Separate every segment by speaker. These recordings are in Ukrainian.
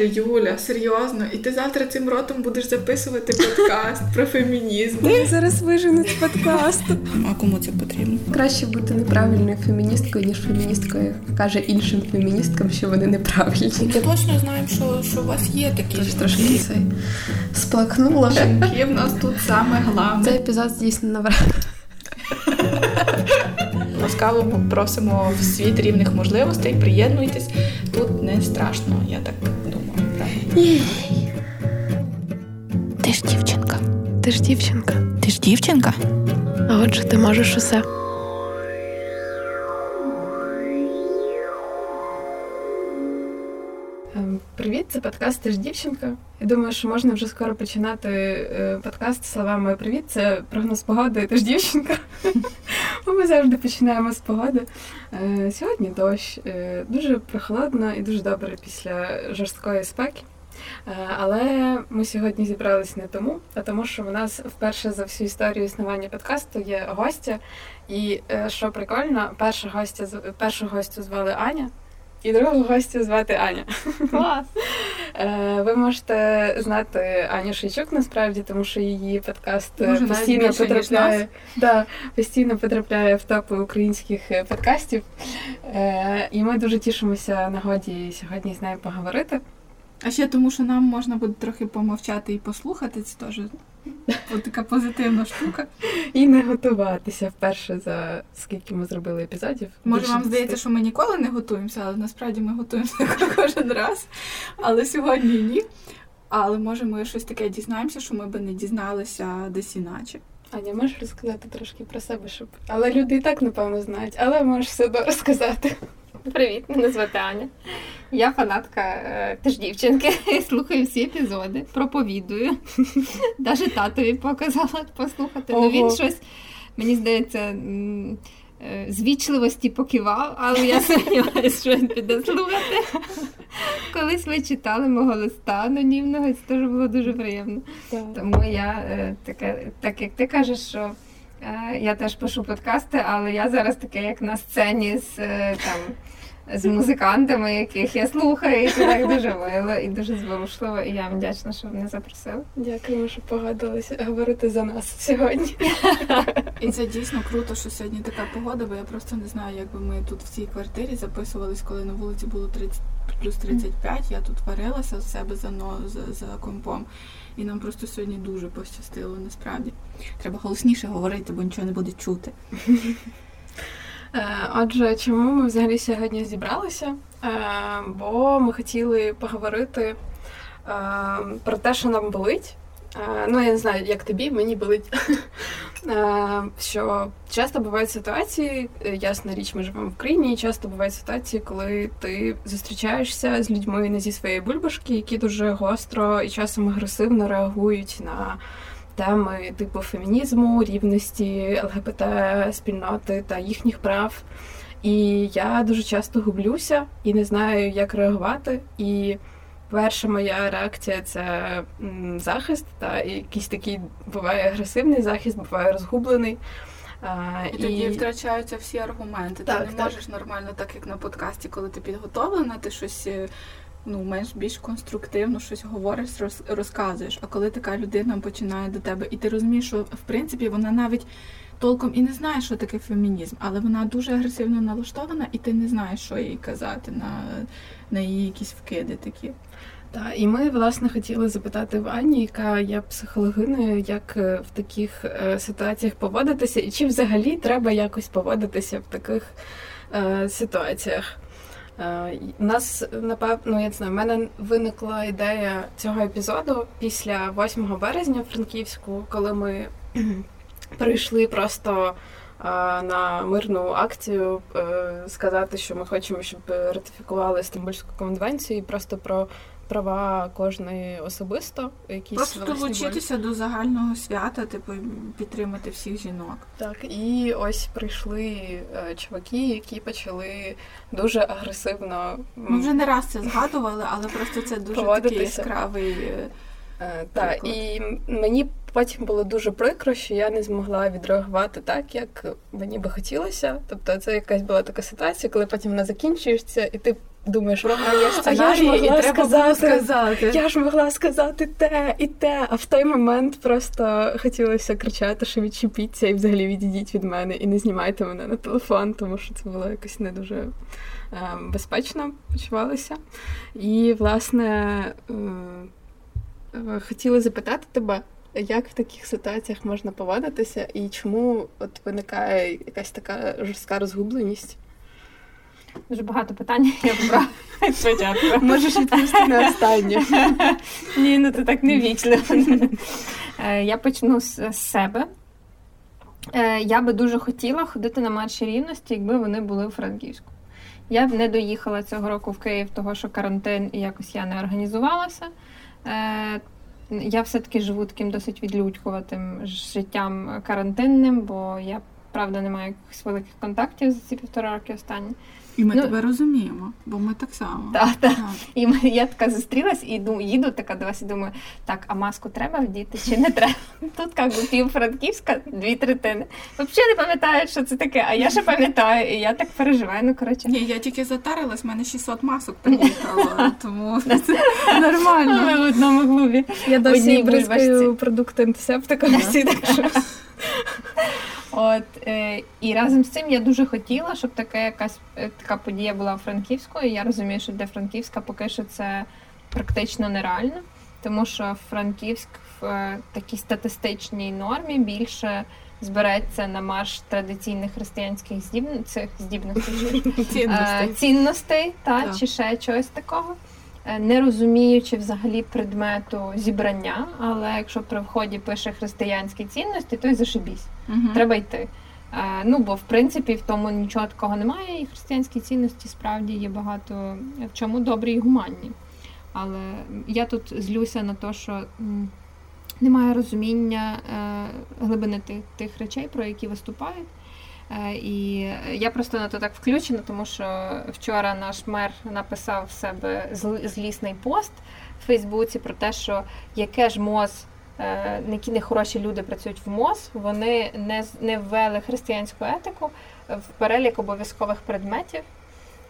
Speaker 1: Юля, серйозно, і ти завтра цим ротом будеш записувати подкаст про фемінізм.
Speaker 2: Я зараз вижену з подкасту.
Speaker 1: А кому це потрібно?
Speaker 2: Краще бути неправильною феміністкою, ніж феміністкою, яка каже іншим феміністкам, що вони неправильні.
Speaker 1: Я точно знаю, що, що у вас є такі
Speaker 2: Тож трошки цей сплакнула.
Speaker 1: жінки. В нас тут саме головне.
Speaker 2: Цей епізод дійсно набрав.
Speaker 1: Ласкаво просимо в світ рівних можливостей. Приєднуйтесь. Тут не страшно, я так
Speaker 2: Ти ж дівчинка. Ти ж дівчинка.
Speaker 1: Ти ж дівчинка?
Speaker 2: А отже, ти можеш усе. Ем, Привіт, це подкаст «Ти ж дівчинка. Я думаю, що можна вже скоро починати е, подкаст словами Привіт, це прогноз погоди, ти ж дівчинка. Ми завжди починаємо з погоди. Е, Сьогодні дощ, е, дуже прохолодно і дуже добре після жорсткої спеки. Е, Але ми сьогодні зібрались не тому, а тому, що в нас вперше за всю історію існування подкасту є гостя. І е, що прикольно, перша гостя першу гостю звали Аня, і другу гостю звати Аня.
Speaker 1: Клас.
Speaker 2: Е, Ви можете знати Аню Шейчук насправді, тому що її подкаст
Speaker 1: Може,
Speaker 2: постійно
Speaker 1: більше,
Speaker 2: потрапляє, да, постійно потрапляє в топи українських подкастів. І ми дуже тішимося нагоді сьогодні з нею поговорити.
Speaker 3: А ще тому, що нам можна буде трохи помовчати і послухати, це теж така позитивна штука.
Speaker 2: І не готуватися вперше за скільки ми зробили епізодів.
Speaker 3: Може, вам здається, що ми ніколи не готуємося, але насправді ми готуємося кожен раз. Але сьогодні ні. Але може ми щось таке дізнаємося, що ми би не дізналися десь іначе.
Speaker 2: Аня, можеш розказати трошки про себе, щоб. Але люди і так, напевно, знають, але можеш все одно розказати.
Speaker 4: Привіт, мене звати Аня. Я фанатка е, теж дівчинки. Слухаю всі епізоди, проповідую. Навіть татові показала послухати. Ну він щось, мені здається, е, з вічливості покивав, але я сумніваюся, що він піде слухати. Колись ви читали мого листа анонімного, це теж було дуже приємно. Тому я е, таке, так як ти кажеш, що я теж пишу подкасти, але я зараз таке, як на сцені з там. З музикантами, яких я слухаю, і це так дуже мило і дуже зворушливо. І я вам вдячна, що мене запросили.
Speaker 2: Дякуємо, що погодилися говорити за нас сьогодні.
Speaker 3: І це дійсно круто, що сьогодні така погода, бо я просто не знаю, якби ми тут в цій квартирі записувались, коли на вулиці було 30, плюс 35, я тут варилася в себе за, но, за, за компом. І нам просто сьогодні дуже пощастило, насправді. Треба голосніше говорити, бо нічого не буде чути.
Speaker 2: Е, Отже, чому ми взагалі сьогодні зібралися? Е, Бо ми хотіли поговорити е, про те, що нам болить. Е, Ну, я не знаю, як тобі, мені болить. Е, Що часто бувають ситуації, е, ясна річ, ми живемо в Україні, і часто бувають ситуації, коли ти зустрічаєшся з людьми не зі своєї бульбашки, які дуже гостро і часом агресивно реагують на теми типу фемінізму, рівності ЛГБТ спільноти та їхніх прав. І я дуже часто гублюся і не знаю, як реагувати. І перша моя реакція це захист, та якийсь такий буває агресивний захист, буває розгублений. А,
Speaker 3: І тоді втрачаються всі аргументи.
Speaker 2: Так,
Speaker 3: ти не
Speaker 2: так.
Speaker 3: можеш нормально, так як на подкасті, коли ти підготовлена, ти щось е, ну, менш більш конструктивно щось говориш, роз, розказуєш. А коли така людина починає до тебе, і ти розумієш, що в принципі вона навіть толком і не знає, що таке фемінізм, але вона дуже агресивно налаштована, і ти не знаєш, що їй казати на, на її якісь вкиди такі.
Speaker 2: Так, і ми власне хотіли запитати в Ані, яка є психологиною, як е, в таких е, ситуаціях поводитися, і чи взагалі треба якось поводитися в таких е, ситуаціях. Е, У нас напевно, ну, я не знаю, в мене виникла ідея цього епізоду після 8 березня в Франківську, коли ми прийшли просто е, на мирну акцію е, сказати, що ми хочемо, щоб ратифікували Стамбульську конвенцію і просто про права кожної особисто. Якісь
Speaker 3: Просто долучитися до загального свята, типу підтримати всіх жінок.
Speaker 2: Так, і ось прийшли е, чуваки, які почали дуже агресивно.
Speaker 3: Ми вже не раз це згадували, але просто це дуже такий яскравий. е,
Speaker 2: Е, і мені потім було дуже прикро, що я не змогла відреагувати так, як мені би хотілося. Тобто, це якась була така ситуація, коли потім вона закінчується, і ти
Speaker 5: думаєш,
Speaker 3: програєш
Speaker 5: ж
Speaker 3: і треба
Speaker 5: сказати,
Speaker 3: сказати.
Speaker 5: Я ж могла сказати те і те. А в той момент просто хотілося кричати, що відчепіться і взагалі відійдіть від мене і не знімайте мене на телефон, тому що це було якось не дуже е, безпечно почувалося. І, власне, е, е, хотіла запитати тебе. Як в таких ситуаціях можна поводитися, і чому от виникає якась така жорстка розгубленість?
Speaker 4: Дуже багато питань. Я вибрала спочатку.
Speaker 5: Можеш відповісти на останнє.
Speaker 4: Ні, ну ти так не вічливо. Е, я почну з себе. Е, я би дуже хотіла ходити на марші рівності, якби вони були у Франківську. Я б не доїхала цього року в Київ, того що карантин і якось я не організувалася. Е, я все-таки живу таким досить відлюдькуватим життям карантинним, бо я правда не маю якихось великих контактів за ці півтора роки останні.
Speaker 3: І ми ну, тебе розуміємо, бо ми так само.
Speaker 4: Так, так. так. І ми, я така зустрілась і думаю, їду така до вас і думаю, так, а маску треба вдіти чи не треба? Тут як би пів франківська, дві третини. Взагалі не пам'ятають, що це таке, а я ще пам'ятаю, і я так переживаю. Ну, коротше.
Speaker 3: Ні, я тільки затарилась, в мене 600 масок приїхало, тому це нормально.
Speaker 4: Ми в одному клубі.
Speaker 5: Я досі бризкаю продукти антисептиком всі, так що...
Speaker 4: От е, і разом з цим я дуже хотіла, щоб така якась е, така подія була у Франківську. І Я розумію, що для Франківська поки що це практично нереально, тому що Франківськ в е, такій статистичній нормі більше збереться на марш традиційних християнських здіб... цих здібностей
Speaker 3: цінностей,
Speaker 4: цінностей та, чи ще чогось такого. Е, не розуміючи взагалі предмету зібрання, але якщо при вході пише християнські цінності, то й зашибісь. Угу. Треба йти. Е, ну, бо в принципі в тому нічого такого немає, і християнські цінності справді є багато в чому добрі і гуманні. Але я тут злюся на те, що немає розуміння е, глибини тих, тих речей, про які виступають. Е, і я просто на то так включена, тому що вчора наш мер написав в себе злісний пост в Фейсбуці про те, що яке ж моз, е, які нехороші люди працюють в МОЗ, вони не не ввели християнську етику в перелік обов'язкових предметів.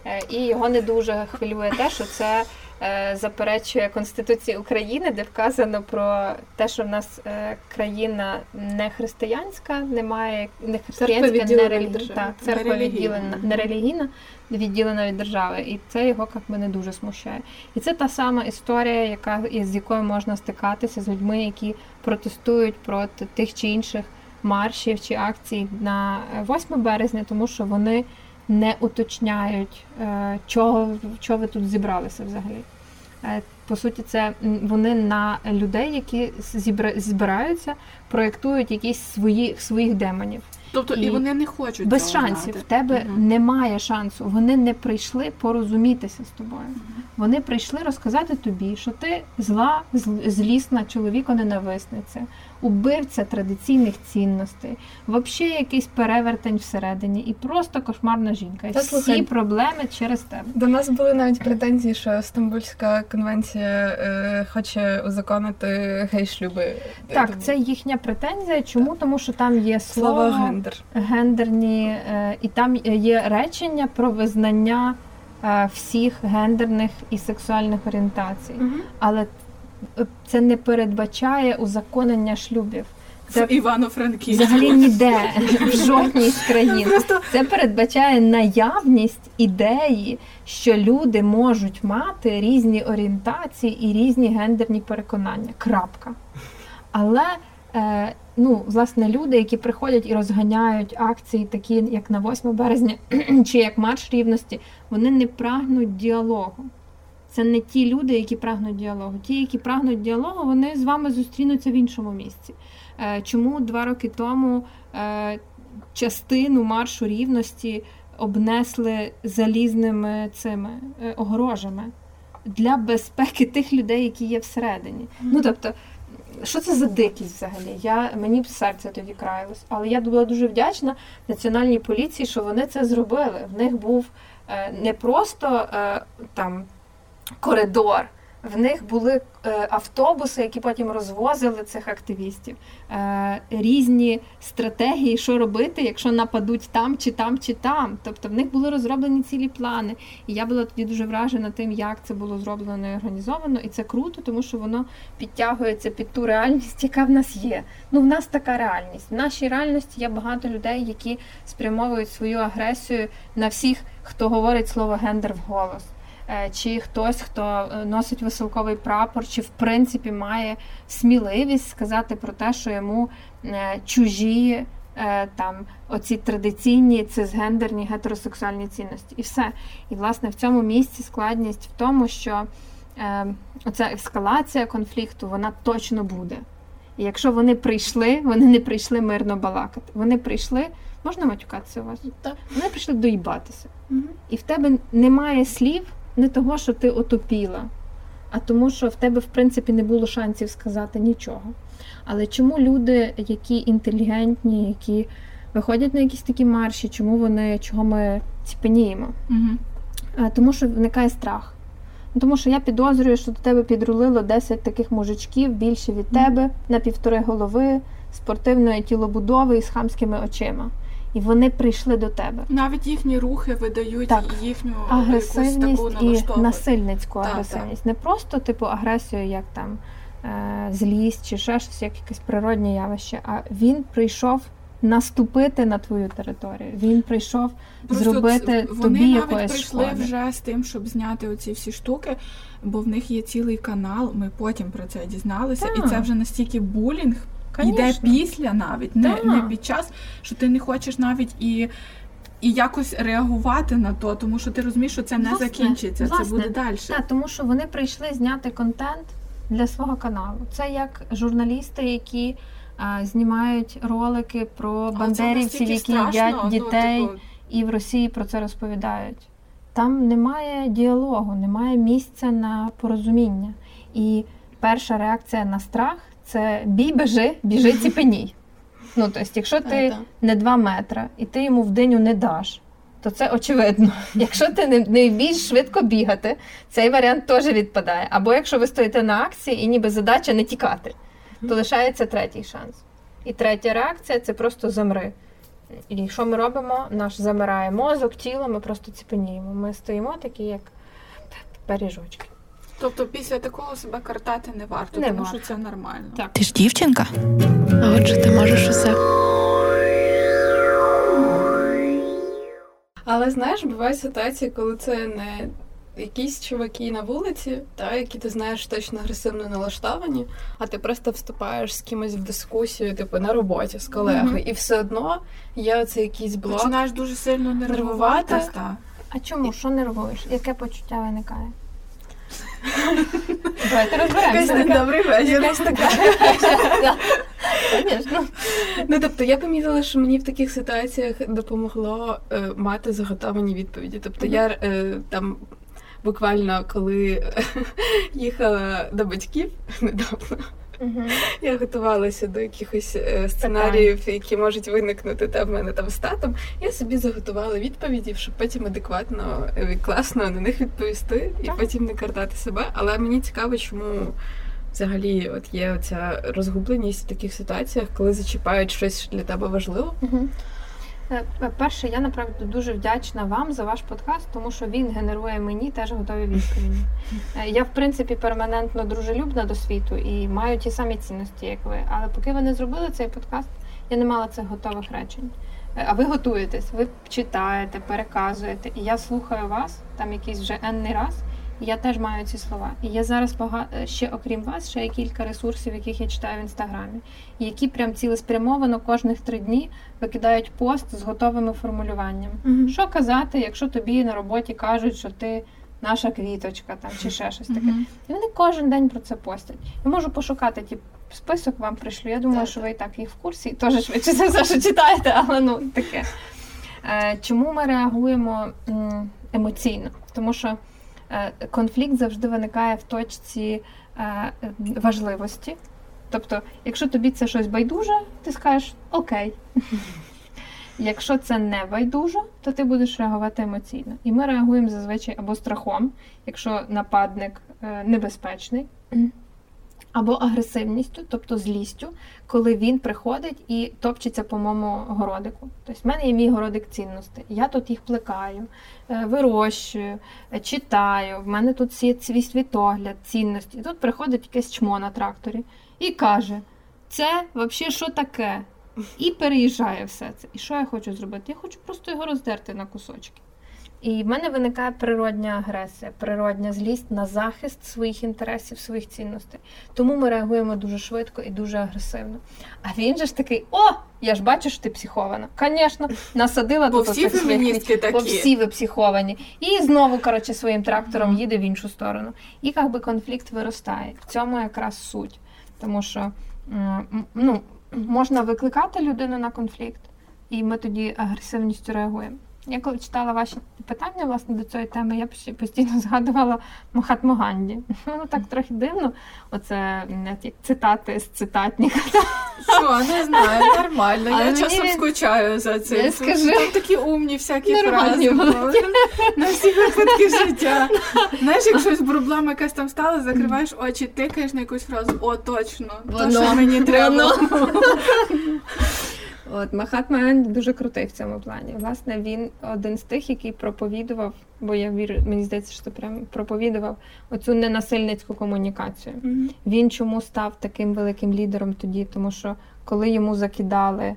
Speaker 4: Е, і його не дуже хвилює те, що це Е, заперечує Конституції України, де вказано про те, що в нас е, країна не християнська, немає не християнська, не релігійна, церква відділена, не релігійна, відділена від держави. І це його як мене дуже смущає. І це та сама історія, яка з якою можна стикатися з людьми, які протестують проти тих чи інших маршів чи акцій на 8 березня, тому що вони не уточняють, е, чого, чого ви тут зібралися взагалі. Е, по суті, це вони на людей, які збираються, проєктують якісь свої, своїх демонів.
Speaker 3: Тобто і, і вони не хочуть
Speaker 4: без
Speaker 3: цього
Speaker 4: шансів.
Speaker 3: знати.
Speaker 4: В тебе угу. немає шансу. Вони не прийшли порозумітися з тобою. Угу. Вони прийшли розказати тобі, що ти зла, злісна чоловіко-ненависниця, убивця традиційних цінностей, взагалі якийсь перевертень всередині, і просто кошмарна жінка. І Та, всі слухай, проблеми через тебе.
Speaker 5: До нас були навіть претензії, що Стамбульська конвенція е, хоче узаконити гей-шлюби.
Speaker 4: Так, це їхня претензія. Чому? Тому що там є слово,
Speaker 5: слово гендер.
Speaker 4: гендерні, е, і там є речення про визнання. Е, всіх гендерних і сексуальних орієнтацій, угу. але це не передбачає узаконення шлюбів.
Speaker 3: Це Івано-Франківську.
Speaker 4: Взагалі ніде в жодній з країн. Це передбачає наявність ідеї, що люди можуть мати різні орієнтації і різні гендерні переконання. Крапка. Але е, ну, власне, люди, які приходять і розганяють акції, такі як на 8 березня чи як марш рівності, вони не прагнуть діалогу. Це не ті люди, які прагнуть діалогу. Ті, які прагнуть діалогу, вони з вами зустрінуться в іншому місці. Е, чому два роки тому е, частину маршу рівності обнесли залізними цими е, огорожами для безпеки тих людей, які є всередині? Ну тобто що це за дикість взагалі? Я Мені б серце тоді країлось. Але я була дуже вдячна національній поліції, що вони це зробили. В них був е, не просто е, там коридор в них були е, автобуси, які потім розвозили цих активістів, е, різні стратегії, що робити, якщо нападуть там, чи там, чи там. Тобто в них були розроблені цілі плани. І я була тоді дуже вражена тим, як це було зроблено і організовано. І це круто, тому що воно підтягується під ту реальність, яка в нас є. Ну, в нас така реальність. В нашій реальності є багато людей, які спрямовують свою агресію на всіх, хто говорить слово гендер вголос. Е, чи хтось, хто е, носить висилковий прапор, чи в принципі має сміливість сказати про те, що йому е, чужі там оці традиційні цисгендерні гетеросексуальні цінності, і все. І власне в цьому місці складність в тому, що оця ескалація конфлікту вона точно буде. І якщо вони прийшли, вони не прийшли мирно балакати. Вони прийшли, можна матюкатися у вас?
Speaker 2: Так.
Speaker 4: Вони прийшли доїбатися.
Speaker 2: Угу.
Speaker 4: І в тебе немає слів не того, що ти отопіла, а тому, що в тебе, в принципі, не було шансів сказати нічого. Але чому люди, які інтелігентні, які виходять на якісь такі марші, чому вони, чого ми ціпеніємо?
Speaker 3: Угу.
Speaker 4: Тому що виникає страх. Тому що я підозрюю, що до тебе підрулило 10 таких мужичків більше від тебе на півтори голови, спортивної тілобудови і з хамськими очима і вони прийшли до тебе.
Speaker 3: Навіть їхні рухи видають
Speaker 4: так.
Speaker 3: їхню
Speaker 4: агресивність
Speaker 3: якусь таку
Speaker 4: і насильницьку
Speaker 3: так,
Speaker 4: агресивність. Так. Не просто типу агресію, як там е- злість чи ще щось, як якесь природне явище. А він прийшов. Наступити на твою територію. Він прийшов Просто зробити
Speaker 3: вони
Speaker 4: тобі
Speaker 3: навіть
Speaker 4: якоїсь
Speaker 3: прийшли
Speaker 4: шкоди.
Speaker 3: вже з тим, щоб зняти оці всі штуки, бо в них є цілий канал. Ми потім про це дізналися,
Speaker 4: так.
Speaker 3: і це вже настільки булінг
Speaker 4: Конечно.
Speaker 3: Йде після навіть, не, не під час, що ти не хочеш навіть і і якось реагувати на то, тому що ти розумієш, що це не власне, закінчиться, власне, це буде далі.
Speaker 4: Так, тому що вони прийшли зняти контент для свого каналу. Це як журналісти, які а, знімають ролики про бандерівців, які їдять дітей, ну, типу... і в Росії про це розповідають. Там немає діалогу, немає місця на порозуміння. І перша реакція на страх це бій, бежи, біжи, ціпеній. Ну, тобто, якщо ти не 2 метри і ти йому в диню не даш, то це очевидно. Якщо ти не не вмієш швидко бігати, цей варіант теж відпадає. Або якщо ви стоїте на акції і ніби задача не тікати, то лишається третій шанс. І третя реакція це просто замри. І що ми робимо? Наш замирає мозок, тіло, ми просто ціпеніємо. Ми стоїмо такі, як періжочки.
Speaker 3: Тобто після такого себе картати не варто,
Speaker 4: не
Speaker 3: тому
Speaker 4: варто.
Speaker 3: що це нормально.
Speaker 4: Так.
Speaker 2: Ти ж дівчинка. А отже, ти можеш усе.
Speaker 5: Але знаєш, бувають ситуації, коли це не якісь чуваки на вулиці, та, які ти знаєш точно агресивно налаштовані, а ти просто вступаєш з кимось в дискусію, типу на роботі з колегою, mm-hmm. і все одно є оцей якийсь блок.
Speaker 3: Починаєш дуже сильно нервувати. нервувати.
Speaker 4: А чому? Що нервуєш? Яке почуття виникає? Давайте розберемося.
Speaker 5: Добрий вечір.
Speaker 4: Якась така.
Speaker 5: Ну, тобто, я помітила, що мені в таких ситуаціях допомогло е, мати заготовані відповіді. Тобто, я е, там буквально коли їхала до батьків недавно.
Speaker 4: Угу.
Speaker 5: Я готувалася до якихось е, сценаріїв, які можуть виникнути та в мене там з татом. Я собі заготувала відповіді, щоб потім адекватно і е, класно на них відповісти і так. потім не картати себе. Але мені цікаво, чому взагалі от є оця розгубленість в таких ситуаціях, коли зачіпають щось для тебе важливо.
Speaker 4: Угу. Перше, я направду дуже вдячна вам за ваш подкаст, тому що він генерує мені теж готові відповіді. Е, я, в принципі, перманентно дружелюбна до світу і маю ті самі цінності, як ви. Але поки ви не зробили цей подкаст, я не мала цих готових речень. Е, а ви готуєтесь, ви читаєте, переказуєте, і я слухаю вас там якийсь вже енний раз. Я теж маю ці слова. І є зараз багато ще, окрім вас, ще є кілька ресурсів, яких я читаю в інстаграмі, які прям цілеспрямовано кожних три дні викидають пост з готовими формулюванням.
Speaker 5: Mm-hmm.
Speaker 4: Що казати, якщо тобі на роботі кажуть, що ти наша квіточка там чи ще щось таке.
Speaker 5: Mm-hmm.
Speaker 4: І вони кожен день про це постять. Я можу пошукати ті список, вам пришлю. Я думаю, так. що ви і так їх в курсі, і теж швидше за все, що читаєте, але ну таке. Е, чому ми реагуємо емоційно? Тому що. Е, конфлікт завжди виникає в точці е, важливості. Тобто, якщо тобі це щось байдуже, ти скажеш окей. Якщо це не байдуже, то ти будеш реагувати емоційно. І ми реагуємо зазвичай або страхом, якщо нападник е, небезпечний, або агресивністю, тобто злістю, коли він приходить і топчеться по моєму городику. Тобто в мене є мій городик цінностей. Я тут їх плекаю, е, вирощую, е, читаю. В мене тут є свій світогляд, цінності. І тут приходить якесь чмо на тракторі і каже: це взагалі що таке? І переїжджає все це. І що я хочу зробити? Я хочу просто його роздерти на кусочки. І в мене виникає природня агресія, природня злість на захист своїх інтересів, своїх цінностей. Тому ми реагуємо дуже швидко і дуже агресивно. А він же ж такий: о, я ж бачу, що ти психована. Звісно, насадила
Speaker 3: всі феміністки
Speaker 4: своїх, бо всі ви психовані. І знову, коротше, своїм трактором їде в іншу сторону. І як би конфлікт виростає. В цьому якраз суть. Тому що ну, можна викликати людину на конфлікт, і ми тоді агресивністю реагуємо. Я коли читала ваші питання власне до цієї теми, я пос- постійно згадувала Махатму Ганді. Ну так трохи дивно. Оце як цитати з цитатника.
Speaker 3: Що, не знаю, нормально.
Speaker 4: Але
Speaker 3: я
Speaker 4: мені
Speaker 3: часом
Speaker 4: він-
Speaker 3: скучаю за цим.
Speaker 4: Я скажу.
Speaker 3: Там такі умні всякі фрази. На всі випадки життя. Знаєш, як щось проблема якась там стала, закриваєш очі, тикаєш на якусь фразу, о, точно, то, що мені треба.
Speaker 4: От Махатма Ганді дуже крутий в цьому плані. Власне, він один з тих, який проповідував, бо я вірю, мені здається, що прям проповідував оцю ненасильницьку комунікацію.
Speaker 3: Мгм.
Speaker 4: Він чому став таким великим лідером тоді? Тому що коли йому закидали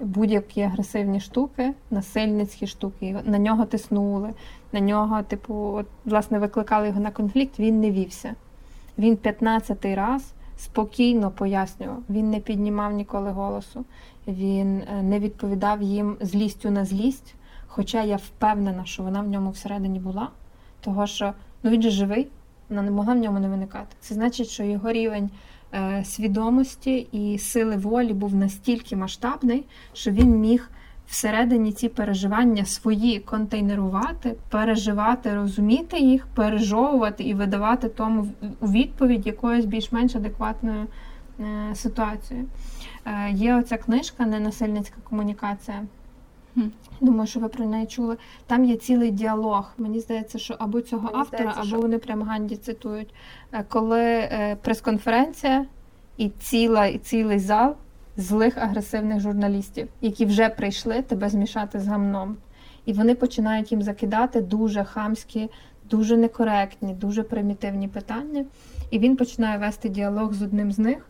Speaker 4: будь-які агресивні штуки, насильницькі штуки, на нього тиснули, на нього, типу, от, власне, викликали його на конфлікт, він не вівся. Він 15-й раз спокійно пояснював, він не піднімав ніколи голосу, він е, не відповідав їм злістю на злість. Хоча я впевнена, що вона в ньому всередині була, того що ну він же живий, вона не могла в ньому не виникати. Це значить, що його рівень е, свідомості і сили волі був настільки масштабний, що він міг всередині ці переживання свої контейнерувати, переживати, розуміти їх, пережовувати і видавати тому у відповідь якоюсь більш-менш адекватною е, ситуацією. Е, є оця книжка Ненасильницька комунікація. Думаю, що ви про неї чули. Там є цілий діалог. Мені здається, що або цього
Speaker 2: Мені
Speaker 4: автора,
Speaker 2: здається,
Speaker 4: або
Speaker 2: що-
Speaker 4: вони прямо Ганді цитують. Е, Коли прес-конференція і ціла, і цілий зал злих агресивних журналістів, які вже прийшли тебе змішати з гамном. І вони починають їм закидати дуже хамські, дуже некоректні, дуже примітивні питання. І він починає вести діалог з одним з них.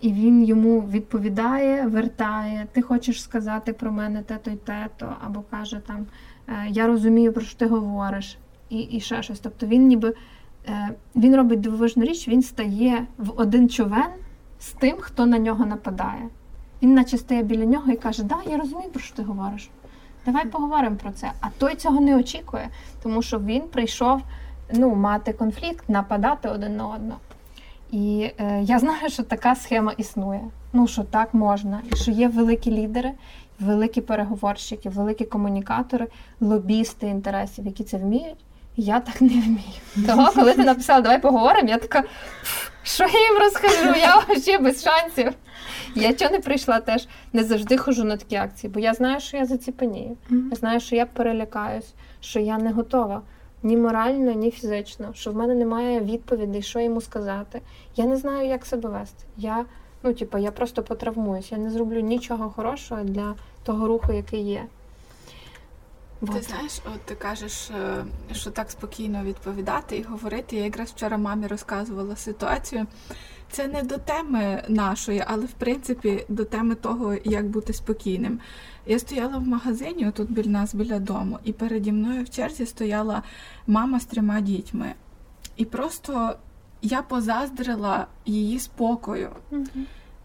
Speaker 4: І він йому відповідає, вертає, ти хочеш сказати про мене те-то й те-то, або каже там «Е, Я розумію, про що ти говориш, і, і ще щось. Тобто він ніби е, він робить дивовижну річ, він стає в один човен з тим, хто на нього нападає. Він наче стає біля нього і каже: Да, я розумію, про що ти говориш. Давай поговоримо про це. А той цього не очікує, тому що він прийшов ну, мати конфлікт, нападати один на одного. І е, я знаю, що така схема існує. Ну що так можна, і що є великі лідери, великі переговорщики, великі комунікатори, лобісти інтересів, які це вміють. Я так не вмію. Того, коли ти написала, давай поговоримо, я така, що я їм розкажу? Я взагалі без шансів. Я чого не прийшла теж, не завжди хожу на такі акції, бо я знаю, що я заціпанію. Я знаю, що я перелякаюсь, що я не готова ні морально, ні фізично, що в мене немає відповідей, що йому сказати. Я не знаю, як себе вести. Я, ну, типу, я просто потравмуюсь, я не зроблю нічого хорошого для того руху, який є.
Speaker 3: Ти знаєш, от ти кажеш, е, що так спокійно відповідати і говорити. Я якраз вчора мамі розказувала ситуацію. Це не до теми нашої, але в принципі до теми того, як бути спокійним. Я стояла в магазині, тут біля нас біля дому, і переді мною в черзі стояла мама з трьома дітьми. І просто я позаздрила її спокою,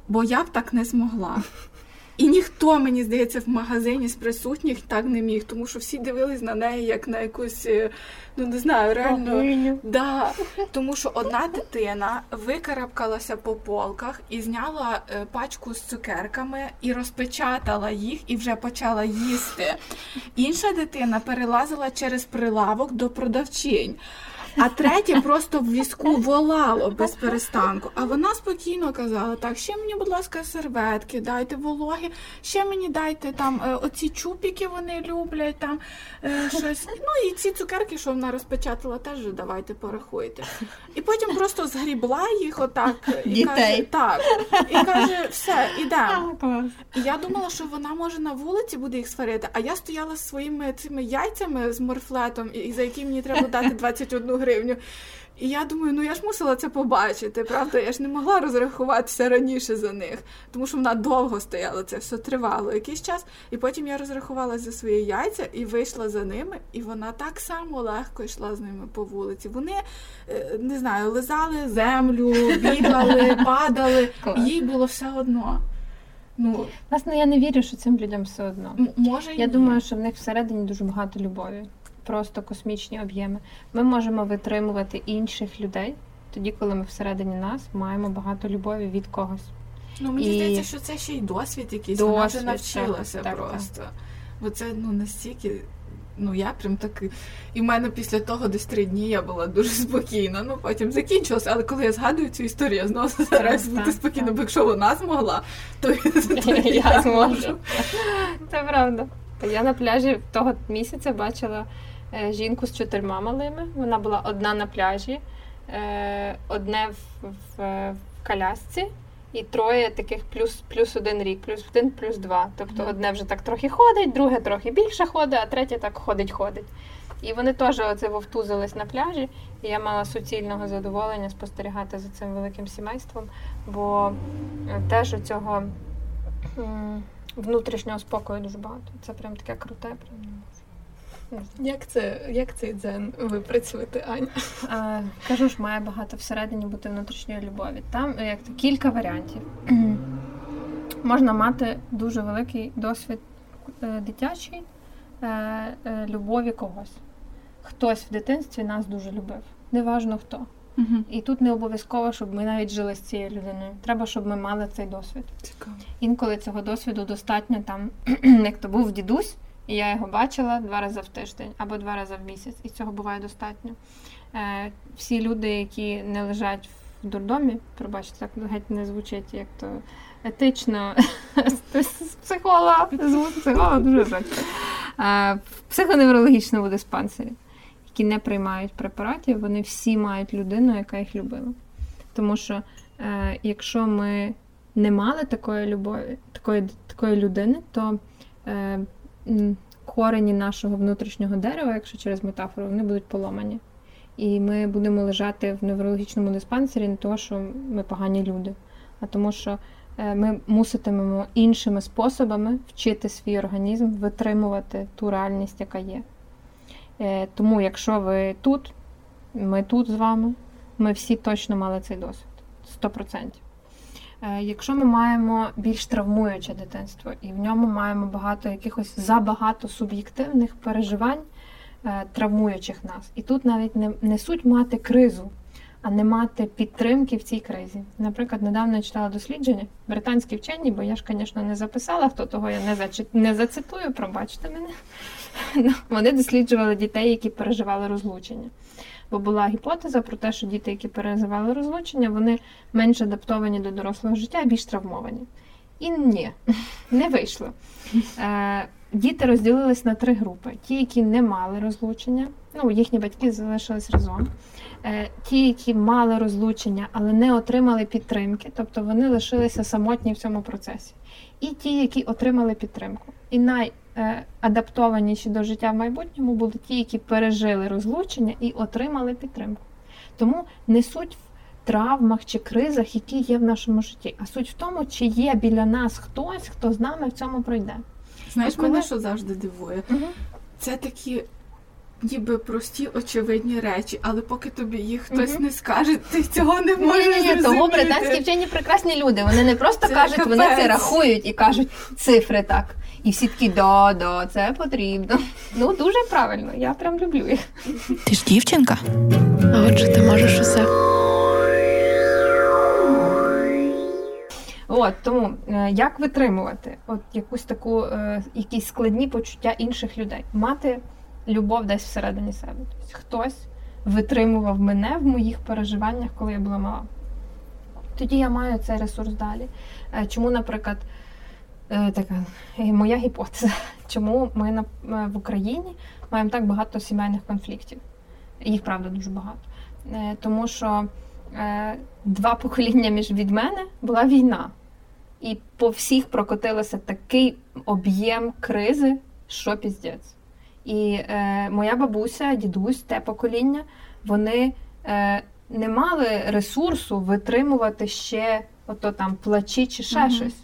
Speaker 3: бо я б так не змогла. І ніхто, мені здається, в магазині з присутніх так не міг, тому що всі дивились на неї як на якусь, е, ну не знаю, реально. Да, тому що одна дитина викарабкалася по полках і зняла е, пачку з цукерками і розпечатала їх і вже почала їсти. Інша дитина перелазила через прилавок до продавчинь. А третє просто в візку волало без перестанку. А вона спокійно казала: так, ще мені, будь ласка, серветки, дайте вологі, ще мені дайте там е, оці чупіки, вони люблять там е, щось. Ну і ці цукерки, що вона розпечатала, теж давайте порахуйте. І потім просто згрібла їх отак і
Speaker 4: Дітей.
Speaker 3: каже, так. І каже, все, ідемо. І я думала, що вона може на вулиці буде їх сварити, а я стояла з своїми цими яйцями з морфлетом, і і за які мені треба дати 21 гривню. І я думаю, ну я ж мусила це побачити, правда? Я ж не могла розрахуватися раніше за них, тому що вона довго стояла, це все тривало якийсь час. І потім я розрахувалася за свої яйця і вийшла за ними, і вона так само легко йшла з ними по вулиці. Вони е, не знаю, лизали землю, бігали, падали. Їй було все одно. Ну,
Speaker 4: Власне, я не вірю, що цим людям все одно.
Speaker 3: може,
Speaker 4: Я
Speaker 3: ні.
Speaker 4: думаю, що в них всередині дуже багато любові, просто космічні об'єми. Ми можемо витримувати інших людей тоді, коли ми всередині нас маємо багато любові від когось.
Speaker 3: Ну, мені
Speaker 4: І-
Speaker 3: здається, що це ще й досвід якийсь. Вона вже навчилася
Speaker 4: так, так,
Speaker 3: просто. Бо це ну настільки. Ну, я прям так. І в мене після того десь три дні я була дуже спокійна. Ну потім закінчилося. Але коли я згадую цю історію, я знову стараюся бути
Speaker 4: так,
Speaker 3: спокійна, бо якщо вона змогла, то, то
Speaker 4: Я зможу. Це правда. Я на пляжі того місяця бачила жінку з чотирма малими. Вона була одна на пляжі, е, одне в, в, в колясці. І троє таких плюс, плюс один рік, плюс один, плюс два. Тобто
Speaker 3: Мгм.
Speaker 4: одне вже так трохи ходить, друге трохи більше ходить, а третє так ходить-ходить. І вони теж оце вовтузились на пляжі, і я мала суцільного задоволення спостерігати за цим великим сімейством, бо е, теж у цього внутрішнього спокою дуже багато. Це прям таке круте. Прям.
Speaker 5: Як це як цей дзен ви працюєте, Аня?
Speaker 4: А, кажу ж, має багато всередині бути внутрішньої любові. Там як то кілька варіантів. Можна мати дуже великий досвід е, дитячий е, е, любові когось. Хтось в дитинстві нас дуже любив. Неважно хто.
Speaker 3: Мгм.
Speaker 4: І тут не обов'язково, щоб ми навіть жили з цією людиною. Треба, щоб ми мали цей досвід.
Speaker 3: Цікаво.
Speaker 4: Інколи цього досвіду достатньо там, як то був дідусь, і я його бачила два рази в тиждень або два рази в місяць, і цього буває достатньо. Е, всі люди, які не лежать в дурдомі, пробачте, так геть не звучить як то етично з психолога, звук психолога дуже. Е, в психоневрологічному диспансері, які не приймають препаратів, вони всі мають людину, яка їх любила. Тому що е, якщо ми не мали такої любові, такої, такої людини, то е, корені нашого внутрішнього дерева, якщо через метафору, вони будуть поломані. І ми будемо лежати в неврологічному диспансері не тому, що ми погані люди, а тому, що е, ми муситимемо іншими способами вчити свій організм витримувати ту реальність, яка є. Е, Тому, якщо ви тут, ми тут з вами, ми всі точно мали цей досвід. 100%. Е, Якщо ми маємо більш травмуюче дитинство, і в ньому маємо багато якихось забагато суб'єктивних переживань, е, травмуючих нас. І тут навіть не, не суть мати кризу, а не мати підтримки в цій кризі. Наприклад, недавно я читала дослідження британські вчені, бо я ж, звісно, не записала, хто того я не, зачит... не зацитую, пробачте мене. Ну, Вони досліджували дітей, які переживали розлучення. Бо була гіпотеза про те, що діти, які переживали розлучення, вони менш адаптовані до дорослого життя більш травмовані. І ні, не вийшло. Е, діти розділились на три групи: ті, які не мали розлучення, ну їхні батьки залишились разом. Е, ті, які мали розлучення, але не отримали підтримки, тобто вони лишилися самотні в цьому процесі. І ті, які отримали підтримку. І найадаптованіші до життя в майбутньому були ті, які пережили розлучення і отримали підтримку. Тому не суть в травмах чи кризах, які є в нашому житті, а суть в тому, чи є біля нас хтось, хто з нами в цьому пройде.
Speaker 3: Знаєш, мене що завжди дивує? Це такі. Ніби прості очевидні речі, але поки тобі їх хтось
Speaker 4: Мгм.
Speaker 3: не скаже, ти цього не можеш
Speaker 4: Ні, ні, ні, того британські вчені прекрасні люди. Вони не просто
Speaker 3: Це
Speaker 4: кажуть, вони це рахують і кажуть цифри так. І всі такі да, да, це потрібно. Ну дуже правильно, я прям люблю їх.
Speaker 2: Ти ж дівчинка.
Speaker 5: А отже, ти можеш усе.
Speaker 4: От тому е, як витримувати от якусь таку, е, якісь складні почуття інших людей, мати любов десь всередині себе. Тобто хтось витримував мене в моїх переживаннях, коли я була мала. Тоді я маю цей ресурс далі. Е, чому, наприклад, е, така моя гіпотеза, чому ми в Україні маємо так багато сімейних конфліктів? Їх правда дуже багато. Тому що два покоління між від мене була війна. І по всіх прокотилося такий об'єм кризи, що піздець. І е, моя бабуся, дідусь, те покоління, вони е, не мали ресурсу витримувати ще ото там плачі чи ще mm щось.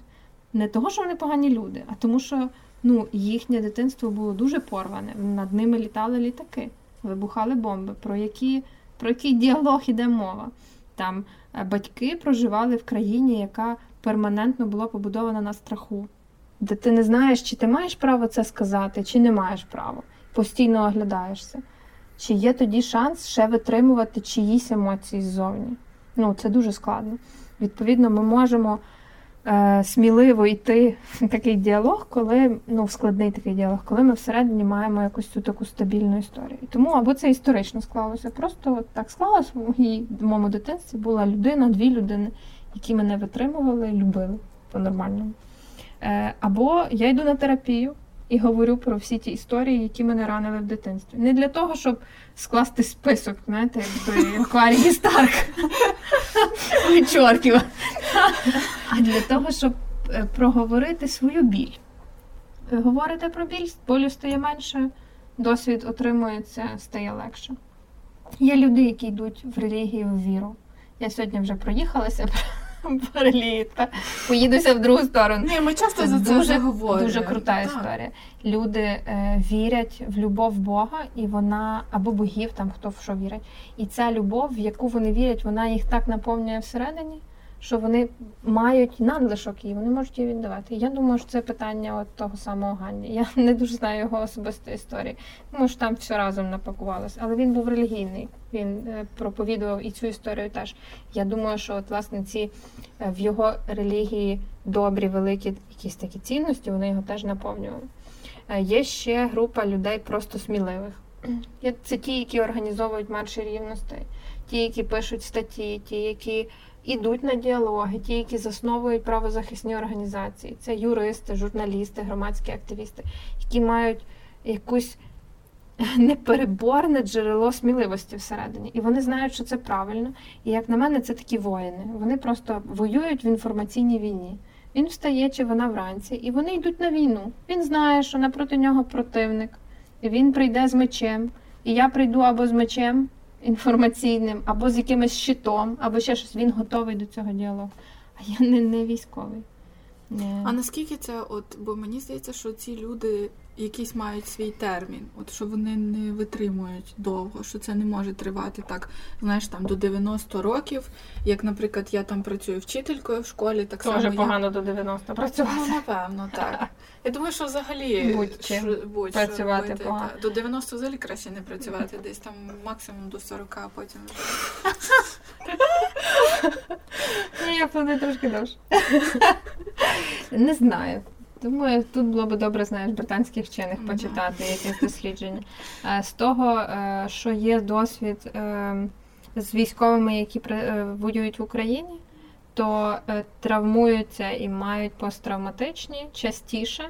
Speaker 4: Не того, що вони погані люди, а тому, що ну, їхнє дитинство було дуже порване. Над ними літали літаки, вибухали бомби, про які, про який діалог іде мова. Там е, батьки проживали в країні, яка перманентно була побудована на страху, де ти не знаєш, чи ти маєш право це сказати, чи не маєш права. Постійно оглядаєшся. Чи є тоді шанс ще витримувати чиїсь емоції ззовні? Ну, це дуже складно. Відповідно, ми можемо е, сміливо йти в такий діалог, коли ну, в складний такий діалог, коли ми всередині маємо якусь цю таку стабільну історію. Тому або це історично склалося. Просто так склалося в моєму дитинстві була людина, дві людини, які мене витримували, любили по-нормальному. Е, або я йду на терапію і говорю про всі ті історії, які мене ранили в дитинстві. Не для того, щоб скласти список, знаєте, як Кларі Старк Чорків, а для того, щоб е, проговорити свою біль. Говорите про біль, болю стає менше, досвід отримується, стає легше. Є люди, які йдуть в релігію, в віру. Я сьогодні вже проїхалася Переліта. Поїдуся в другу сторону.
Speaker 3: Ні, Ми часто за це
Speaker 4: дуже,
Speaker 3: говоримо.
Speaker 4: Дуже крута історія. Люди е, вірять в любов Бога, і вона або богів, там хто в що вірить. І ця любов, в яку вони вірять, вона їх так наповнює всередині що вони мають надлишок і вони можуть її віддавати. Я думаю, що це питання от того самого Ганні. Я не дуже знаю його особистої історії. Може, там все разом напакувалося, але він був релігійний. Він е, проповідував і цю історію теж. Я думаю, що от власне ці е, в його релігії добрі, великі якісь такі цінності, вони його теж наповнювали. Е, є ще група людей просто сміливих. Це ті, які організовують марші рівностей, ті, які пишуть статті, ті, які ідуть на діалоги, ті, які засновують правозахисні організації. Це юристи, журналісти, громадські активісти, які мають якусь непереборне джерело сміливості всередині. І вони знають, що це правильно. І як на мене, це такі воїни. Вони просто воюють в інформаційній війні. Він встає чи вона вранці, і вони йдуть на війну. Він знає, що напроти нього противник, і він прийде з мечем. І я прийду або з мечем, інформаційним, або з якимось щитом, або ще щось. Він готовий до цього діалогу. А я не, не військовий.
Speaker 3: Не. А наскільки це, от, бо мені здається, що ці люди якийсь мають свій термін, от що вони не витримують довго, що це не може тривати так, знаєш, там до 90 років. Як, наприклад, я там працюю вчителькою в школі, так
Speaker 4: Тоже
Speaker 3: само
Speaker 4: погано
Speaker 3: я...
Speaker 4: до 90 працювати.
Speaker 3: Ну, напевно, так. Я думаю, що взагалі
Speaker 4: будь-чим будь працювати робити,
Speaker 3: погано. До 90 взагалі краще не працювати, десь там максимум до 40, а потім вже.
Speaker 4: Я планую трошки довше. Не знаю. Думаю, тут було б добре, знаєш, британських вчених почитати якесь дослідження. Е, з того, е, що є досвід е, з військовими, які воюють в Україні, то травмуються і мають посттравматичні частіше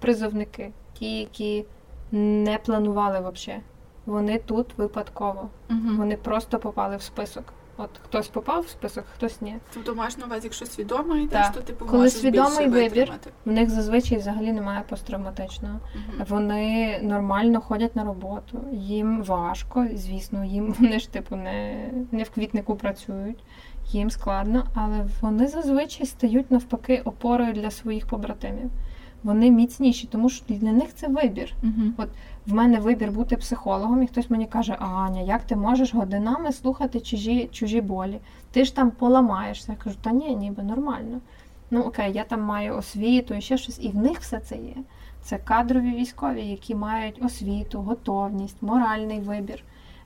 Speaker 4: призовники, ті, які не планували взагалі. Вони тут випадково. Вони просто попали в список. От хтось попав в список, хтось ні.
Speaker 3: Тобто маєш на увазі, якщо свідомо йдеш, то типу
Speaker 4: Коли свідомий вибір, в них зазвичай взагалі немає посттравматичного. uh Вони нормально ходять на роботу, їм важко, звісно, їм вони ж типу не, не в квітнику працюють, їм складно, але вони зазвичай стають навпаки опорою для своїх побратимів. Вони міцніші, тому що для них це вибір.
Speaker 3: uh
Speaker 4: От в мене вибір бути психологом, і хтось мені каже, Аня, як ти можеш годинами слухати чужі чужі болі? Ти ж там поламаєшся. Я кажу, та ні, ніби нормально. Ну окей, я там маю освіту і ще щось, і в них все це є. Це кадрові військові, які мають освіту, готовність, моральний вибір.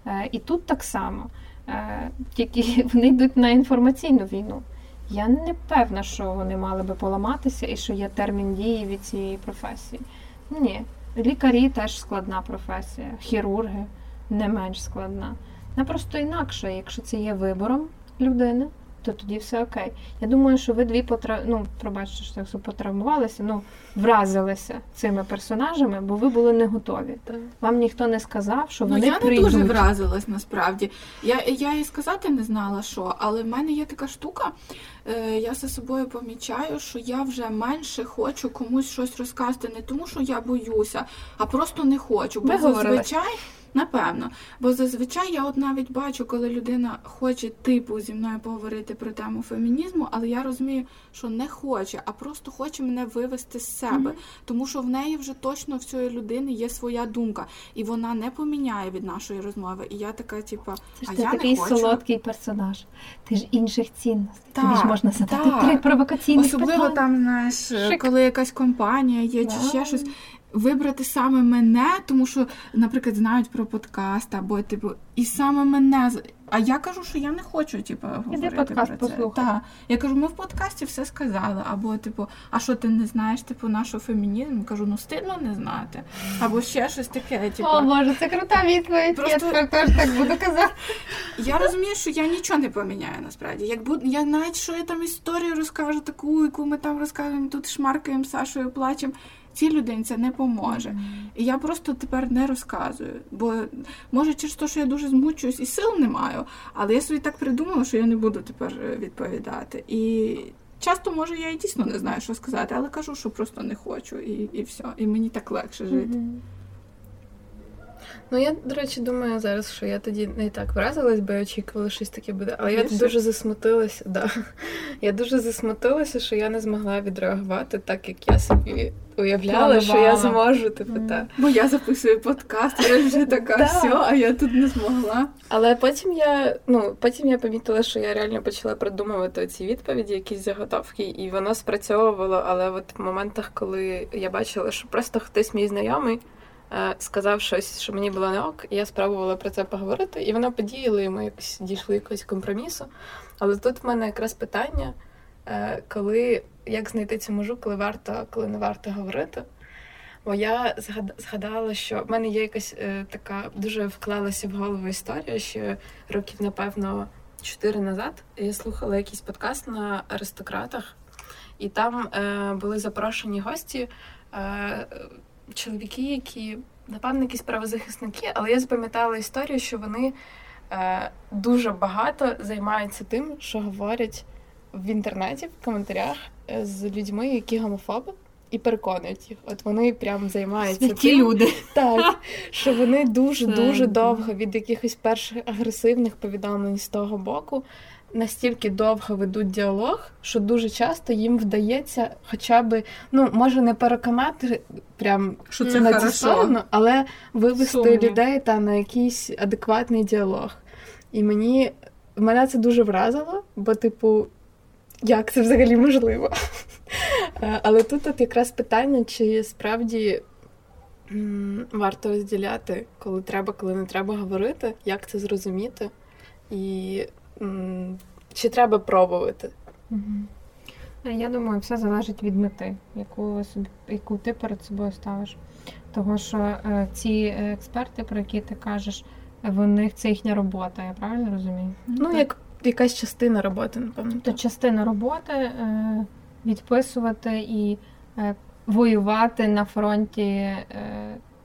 Speaker 4: Е, І тут так само, е, тільки вони йдуть на інформаційну війну. Я не певна, що вони мали би поламатися і що є термін дії від цієї професії. Ні. Лікарі теж складна професія, хірурги не менш складна. Вона просто інакша, якщо це є вибором людини, то тоді все окей. Я думаю, що ви дві потра... ну, пробачте, що так потравмувалися, ну, вразилися цими персонажами, бо ви були не готові.
Speaker 2: Так.
Speaker 4: Вам ніхто не сказав, що
Speaker 3: Ну,
Speaker 4: вони
Speaker 3: я не
Speaker 4: прийдуть.
Speaker 3: дуже вразилась насправді. Я, я і сказати не знала, що, але в мене є така штука. Е, я за собою помічаю, що я вже менше хочу комусь щось розказати, не тому, що я боюся, а просто не хочу. Бо зазвичай, напевно, бо зазвичай я от навіть бачу, коли людина хоче типу зі мною поговорити про тему фемінізму, але я розумію, що не хоче, а просто хоче мене вивести з себе, тому що в неї вже точно в цієї людини є своя думка, і вона не поміняє від нашої розмови. І я така,
Speaker 4: ж
Speaker 3: а
Speaker 4: ти
Speaker 3: я
Speaker 4: такий
Speaker 3: не хочу.
Speaker 4: солодкий персонаж. Ти ж інших цінностей. Тобі ж можна задати
Speaker 3: так.
Speaker 4: три провокаційних
Speaker 3: Особливо
Speaker 4: питання.
Speaker 3: там, знаєш,
Speaker 4: Шик.
Speaker 3: коли якась компанія є чи
Speaker 4: Да.
Speaker 3: ще щось. Вибрати саме мене, тому що, наприклад, знають про подкаст, або типу, і саме мене. А я кажу, що я не хочу, типу, говорити
Speaker 4: подкаст
Speaker 3: про це.
Speaker 4: послухай.
Speaker 3: Так. Я кажу, ми в подкасті все сказали. Або, типу, а що ти не знаєш, типу, нашого фемінізму? Кажу, ну стидно не знати. Або ще щось таке. Типу,
Speaker 4: О, Боже, це крута відповідь.
Speaker 3: Просто-
Speaker 4: Я теж так буду казати.
Speaker 3: Я розумію, що я нічого не поміняю насправді. Як буд... я навіть що я там історію розкажу, таку, яку ми там розказуємо, тут шмаркаємо Сашою, плачемо. Цій людині це не поможе. І я просто тепер не розказую. Бо може через те, що я дуже змучуюсь і сил не маю, але я собі так придумала, що я не буду тепер е, відповідати. І часто, може, я і дійсно не знаю, що сказати, але кажу, що просто не хочу, і, і все. І мені так легше жити.
Speaker 2: Ну я, до речі, думаю зараз, що я тоді не так вразилась, бо я очікувала, що щось таке буде. Але я дуже засмутилася. Да. Я дуже засмутилася, що я не змогла відреагувати так, як я собі уявляла, що я зможу. Типу,
Speaker 4: Мгм.
Speaker 2: так.
Speaker 3: Бо я записую подкаст, я вже така
Speaker 2: Да.
Speaker 3: все, а я тут не змогла.
Speaker 2: Але потім я ну потім я помітила, що я реально почала придумувати ці відповіді, якісь заготовки, і воно спрацьовувало. Але от в моментах, коли я бачила, що просто хтось мій знайомий сказав щось, що мені було не ок, і я спробувала про це поговорити, і воно подіяло, і ми якось дійшли якогось компромісу. Але тут в мене якраз питання, е, коли як знайти цю межу, коли варто, коли не варто говорити. Бо я згадала, що в мене є якась е, така дуже вклалася в голову історія, що років, напевно, чотири назад я слухала якийсь подкаст на аристократах, і там е, були запрошені гості, е, чоловіки, які, напевно, якісь правозахисники, але я запам'ятала історію, що вони е, дуже багато займаються тим, що говорять в інтернеті, в коментарях е, з людьми, які гомофоби. І переконують їх. От вони прям займаються
Speaker 4: Святі
Speaker 2: тим,
Speaker 4: люди.
Speaker 2: так, що вони
Speaker 4: дуже-дуже
Speaker 2: довго від якихось перших агресивних повідомлень з того боку настільки довго ведуть діалог, що дуже часто їм вдається хоча б, ну може не переконати прям
Speaker 3: Що
Speaker 2: на цю сторону, але вивести
Speaker 4: Сумнів.
Speaker 2: людей та на якийсь адекватний діалог. І мені мене це дуже вразило, бо, типу, як це взагалі можливо? Е, Але тут от якраз питання, чи справді варто розділяти, коли треба, коли не треба говорити, як це зрозуміти, і чи треба пробувати.
Speaker 4: Е, Я думаю, все залежить від мети, яку, собі, яку ти перед собою ставиш. Того, що е, ці експерти, про які ти кажеш, в них це їхня робота, я правильно розумію?
Speaker 2: Ну, як якась частина роботи, напевно.
Speaker 4: То частина роботи е, відписувати і е, воювати на фронті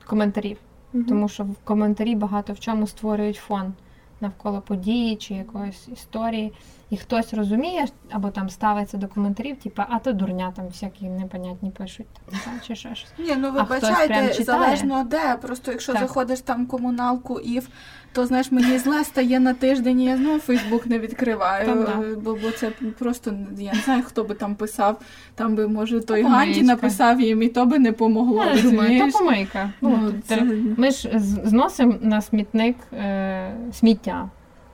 Speaker 4: коментарів.
Speaker 2: Мгм.
Speaker 4: Тому що в коментарі багато в чому створюють фон навколо події чи якоїсь історії. І хтось розуміє або там ставиться до коментарів, типу, а то дурня там всякі непонятні пишуть, там, чи ще щось.
Speaker 3: Ні, ну вибачайте, залежно де. Просто якщо
Speaker 4: Так.
Speaker 3: заходиш там комуналку ІФ, то знаєш, мені зле стає на тиждень, і я знову Фейсбук не відкриваю.
Speaker 4: Там, да.
Speaker 3: бо, бо це просто я не знаю, хто би там писав. Там би, може, той Ганді написав їм, і то би не помогло.
Speaker 4: Я
Speaker 3: розумію,
Speaker 4: то помийка. Ну,
Speaker 3: Ну, це-
Speaker 4: Ми ж зносимо на смітник е, сміття,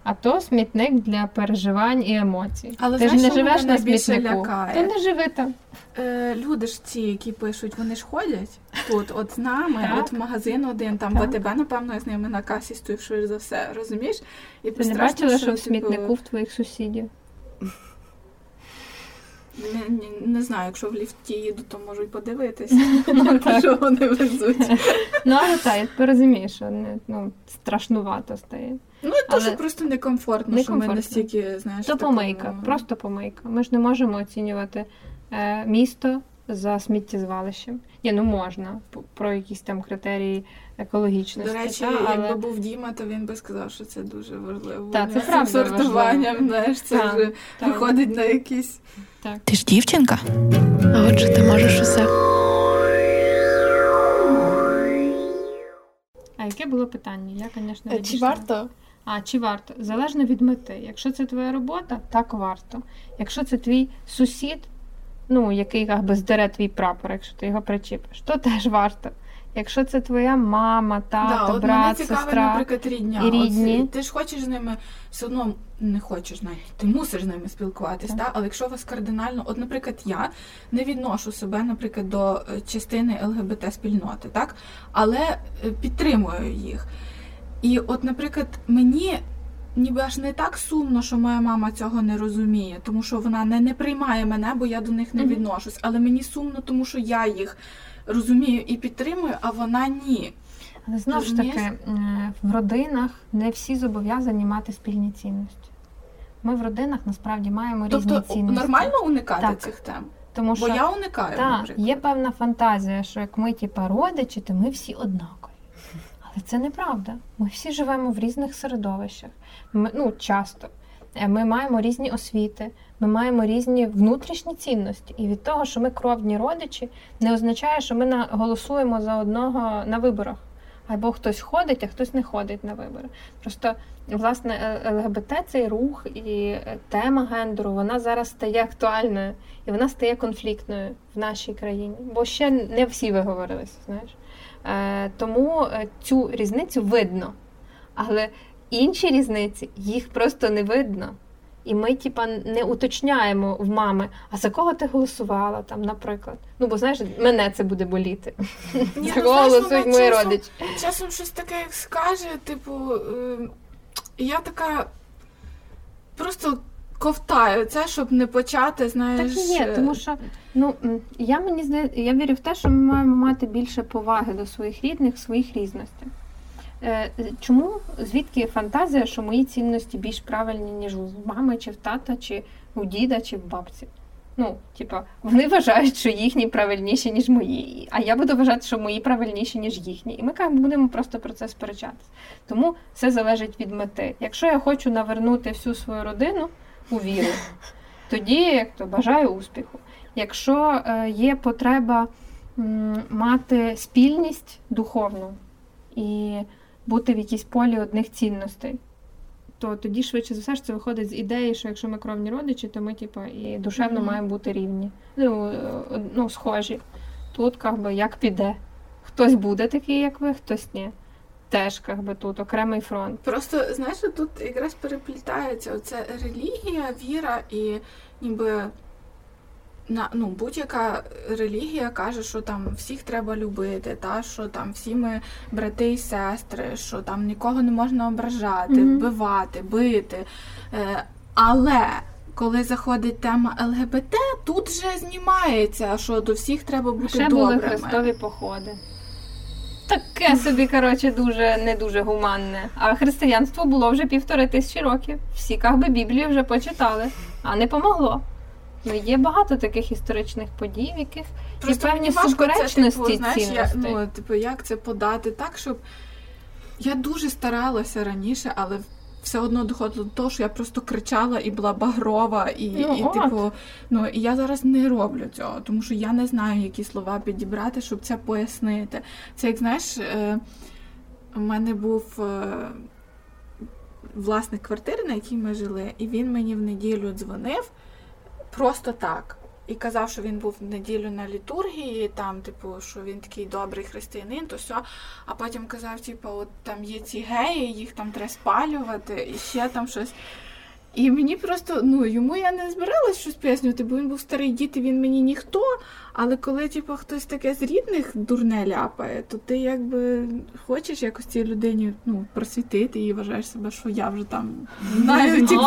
Speaker 4: а то смітник для переживань і емоцій.
Speaker 3: Але
Speaker 4: Ти
Speaker 3: знаєш,
Speaker 4: ж не живеш на смітнику.
Speaker 3: лякає?
Speaker 4: То не живи там.
Speaker 3: Е, люди ж ці, які пишуть, вони ж ходять тут, от з нами,
Speaker 4: Так.
Speaker 3: от в магазин один, там
Speaker 4: Так.
Speaker 3: ВТБ, напевно, я з ними на касі стою, що за все, розумієш? І
Speaker 4: Ти не бачила, що в
Speaker 3: типу,
Speaker 4: смітнику в твоїх сусідів?
Speaker 3: Не, не, не знаю, якщо в ліфті їду, то можуть подивитися, ну, що вони везуть.
Speaker 4: Ну, але так, я тепер розумію, що не, ну, страшнувато стає.
Speaker 3: Ну, і то, що просто некомфортно, що ми настільки, знаєш,
Speaker 4: То помийка, просто помийка. Ми ж не можемо оцінювати е, місто за сміттєзвалищем. Ні, ну можна про якісь там критерії екологічності.
Speaker 3: До речі,
Speaker 4: та,
Speaker 3: але... якби був Діма, то він би сказав, що це дуже важливо.
Speaker 4: Так, це правда
Speaker 3: сортуванням, знаєш, це так, вже так. виходить на якісь.
Speaker 6: Так. Ти ж дівчинка. А отже, ти можеш усе.
Speaker 4: А яке було питання? Я, звісно,
Speaker 2: не Чи варто?
Speaker 4: А, чи варто? Залежно від мети. Якщо це твоя робота, так варто. Якщо це твій сусід, ну, який якби здере твій прапор, якщо ти його причіпиш, то теж варто. Якщо це твоя мама, тато, да, брат, мене цікавить, сестра
Speaker 3: наприклад, рідня.
Speaker 4: І рідні.
Speaker 3: От, ти ж хочеш з ними все одно не хочеш навіть, ти мусиш з ними спілкуватись, так. Та? але якщо у вас кардинально, от, наприклад, я не відношу себе, наприклад, до е, частини ЛГБТ-спільноти, так? але е, підтримую їх. І, от, наприклад, мені ніби аж не так сумно, що моя мама цього не розуміє, тому що вона не не приймає мене, бо я до них не відношусь. Але мені сумно, тому що я їх розумію і підтримую, а вона ні.
Speaker 4: Але знову ж таки, в родинах не всі зобов'язані мати спільні цінності. Ми в родинах насправді маємо
Speaker 3: тобто,
Speaker 4: різні цінності.
Speaker 3: Нормально уникати так. цих тем?
Speaker 4: Тому що
Speaker 3: Бо я уникаю.
Speaker 4: Так, є певна фантазія, що як ми типа родичі, то ми всі однакові. Але це неправда. Ми всі живемо в різних середовищах. Ми, Ну, часто. Е, ми маємо різні освіти, ми маємо різні внутрішні цінності. І від того, що ми кровні родичі, не означає, що ми голосуємо за одного на виборах. Або хтось ходить, а хтось не ходить на вибори. Просто власне ЛГБТ цей рух і е, тема гендеру вона зараз стає актуальною і вона стає конфліктною в нашій країні. Бо ще не всі виговорилися, знаєш. Е, тому е, цю різницю видно. Але інші різниці їх просто не видно. І ми, типа, не уточняємо в мами, а за кого ти голосувала там, наприклад. Ну, бо знаєш, мене це буде боліти.
Speaker 3: Ні, за ну, кого голосують мої родичі. Часом щось таке, як скаже, типу, е, я така просто ковтаю це, щоб не почати, знаєш.
Speaker 4: Так і є, тому що ну я мені здає, я вірю в те, що ми маємо мати більше поваги до своїх рідних, своїх різностей. Е, чому звідки фантазія, що мої цінності більш правильні, ніж у мами, чи в тата, чи у діда, чи в бабці? Ну, типа, вони вважають, що їхні правильніші, ніж мої, а я буду вважати, що мої правильніші, ніж їхні. І ми будемо просто про це сперечатися. Тому все залежить від мети. Якщо я хочу навернути всю свою родину у віру, тоді як то бажаю успіху. Якщо е, є потреба мати спільність духовну і бути в якійсь полі одних цінностей, то тоді швидше за все ж це виходить з ідеї, що якщо ми кровні родичі, то ми типу, і душевно mm-hmm. маємо бути рівні. Ну, ну, схожі. Тут как би, як піде. Хтось буде такий, як ви, хтось ні. Теж как би, тут окремий фронт.
Speaker 3: Просто знаєш, тут якраз переплітається оце релігія, віра і ніби на ну будь-яка релігія каже, що там всіх треба любити, та що там всі ми брати і сестри, що там нікого не можна ображати, mm-hmm. вбивати, бити. Е, Але коли заходить тема ЛГБТ, тут вже знімається, що до всіх треба бути
Speaker 4: Ще
Speaker 3: добрими.
Speaker 4: були хрестові походи. Таке собі, коротше, дуже не дуже гуманне. А християнство було вже півтори тисячі років. Всі би Біблію вже почитали, а не помогло. Ну, є багато таких історичних подій, в яких
Speaker 3: Просто
Speaker 4: є певні суперечності
Speaker 3: типу, знаєш, я, ну, типу, як це подати так, щоб я дуже старалася раніше, але все одно доходило до того, що я просто кричала і була багрова, і, ну, і типу, ну і я зараз не роблю цього, тому що я не знаю, які слова підібрати, щоб це пояснити. Це як знаєш, е, у мене був. Е, Власник квартири, на якій ми жили, і він мені в неділю дзвонив просто так. І казав, що він був в неділю на літургії, там, типу, що він такий добрий християнин, то все. А потім казав, типу, от там є ці геї, їх там треба спалювати, і ще там щось. І мені просто, ну йому я не збиралась щось пояснювати, бо він був старий дід, і він мені ніхто. Але коли типу, хтось таке з рідних дурне ляпає, то ти якби хочеш якось цій людині ну, просвітити і вважаєш себе, що я вже там знаю, типу,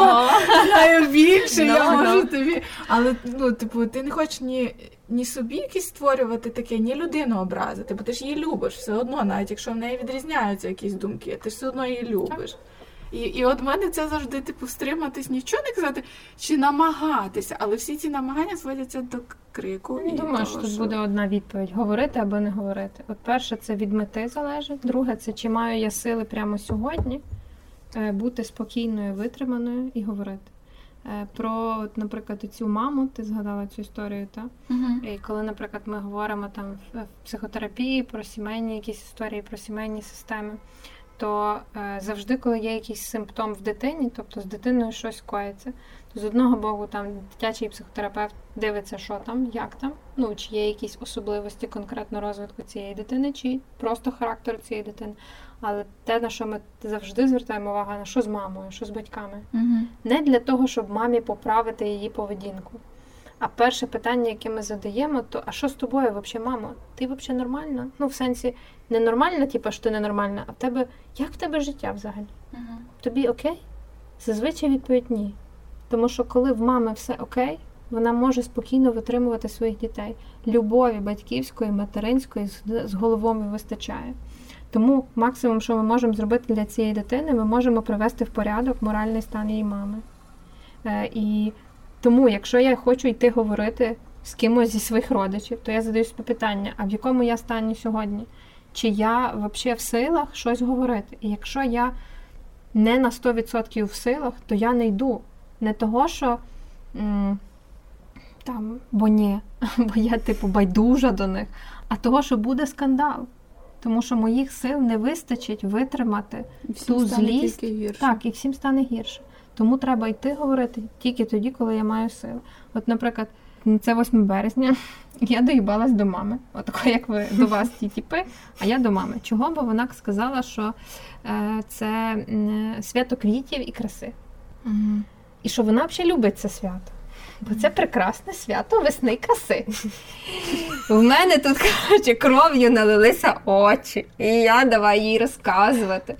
Speaker 3: знаю більше, я можу тобі. Але ну, типу, ти не хочеш ні. Ні собі якісь створювати таке, ні людину образити, бо ти ж її любиш все одно, навіть якщо в неї відрізняються якісь думки, ти ж все одно її любиш. І і от мене це завжди типу стриматись, нічого не казати чи намагатися, але всі ці намагання зводяться до крику.
Speaker 4: Не думаю, що тут буде одна відповідь: говорити або не говорити. От перше, це від мети залежить. Друге, це чи маю я сили прямо сьогодні е, бути спокійною, витриманою і говорити. Е, про, от, наприклад, цю маму, ти згадала цю історію, так?
Speaker 3: Угу.
Speaker 4: І коли, наприклад, ми говоримо там в психотерапії про сімейні якісь історії, про сімейні системи то е, завжди, коли є якийсь симптом в дитині, тобто з дитиною щось коїться, то з одного боку там дитячий психотерапевт дивиться, що там, як там, ну чи є якісь особливості конкретно розвитку цієї дитини, чи просто характер цієї дитини. Але те, на що ми завжди звертаємо увагу, на що з мамою, що з батьками,
Speaker 3: угу.
Speaker 4: не для того, щоб мамі поправити її поведінку. А перше питання, яке ми задаємо, то а що з тобою взагалі, мамо? Ти взагалі нормальна? Ну, в сенсі, ненормальна, типу, що ти ненормальна, а в тебе як в тебе життя взагалі?
Speaker 3: Угу.
Speaker 4: Тобі окей? Зазвичай відповідь ні. Тому що коли в мами все окей, вона може спокійно витримувати своїх дітей. Любові батьківської, материнської з головою вистачає. Тому максимум, що ми можемо зробити для цієї дитини, ми можемо привести в порядок моральний стан її мами. Е, І тому, якщо я хочу йти говорити з кимось зі своїх родичів, то я задаю собі питання, а в якому я стані сьогодні? Чи я взагалі в силах щось говорити? І якщо я не на 100% в силах, то я не йду. Не того, що там, бо ні, бо я, типу, байдужа до них, а того, що буде скандал. Тому що моїх сил не вистачить витримати
Speaker 3: всім
Speaker 4: ту злість. Так, і всім стане гірше. Тому треба йти говорити тільки тоді, коли я маю сили. От, наприклад, це 8 березня, я доїбалась до мами. Отако, як ви до вас ті тіпи, а я до мами. Чого? Бо вона сказала, що е, це свято квітів і краси.
Speaker 3: Угу.
Speaker 4: І що вона взагалі любить це свято. Бо це прекрасне свято весни й краси. В мене тут коротше, кров'ю налилися очі, і я давай їй розказувати.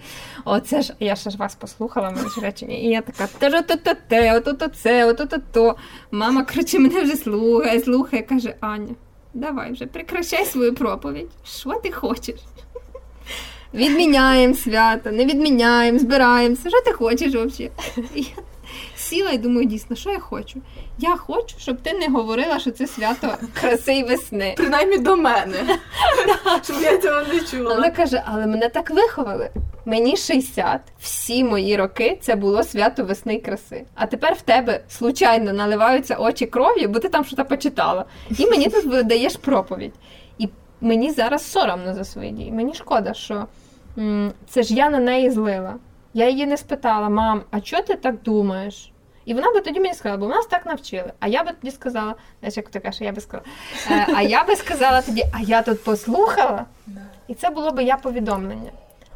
Speaker 4: Оце ж я ще ж вас послухала мої ж речення, і я така те то то те, ото це, ото то. Мама коротше, мене вже слухає, слухає, каже Аня, давай вже прекращай свою проповідь. Що ти хочеш? Відміняємо свято, не відміняємо, збираємося. Що ти хочеш взагалі? Сіла і думаю, дійсно, що я хочу? Я хочу, щоб ти не говорила, що це свято краси й весни.
Speaker 3: Принаймні до мене. Щоб я цього не чула.
Speaker 4: Вона каже, але мене так виховали. Мені 60, всі мої роки це було свято весни й краси. А тепер в тебе случайно наливаються очі кров'ю, бо ти там щось почитала. І мені тут видаєш проповідь. І мені зараз соромно за свої дії. Мені шкода, що це ж я на неї злила. Я її не спитала, мам, а чого ти так думаєш? І вона би тоді мені сказала, бо в нас так навчили. А я би тоді сказала, знаєш, як ти кажеш, я би сказала, е, а я би сказала тоді, а я тут послухала, і це було би я повідомлення.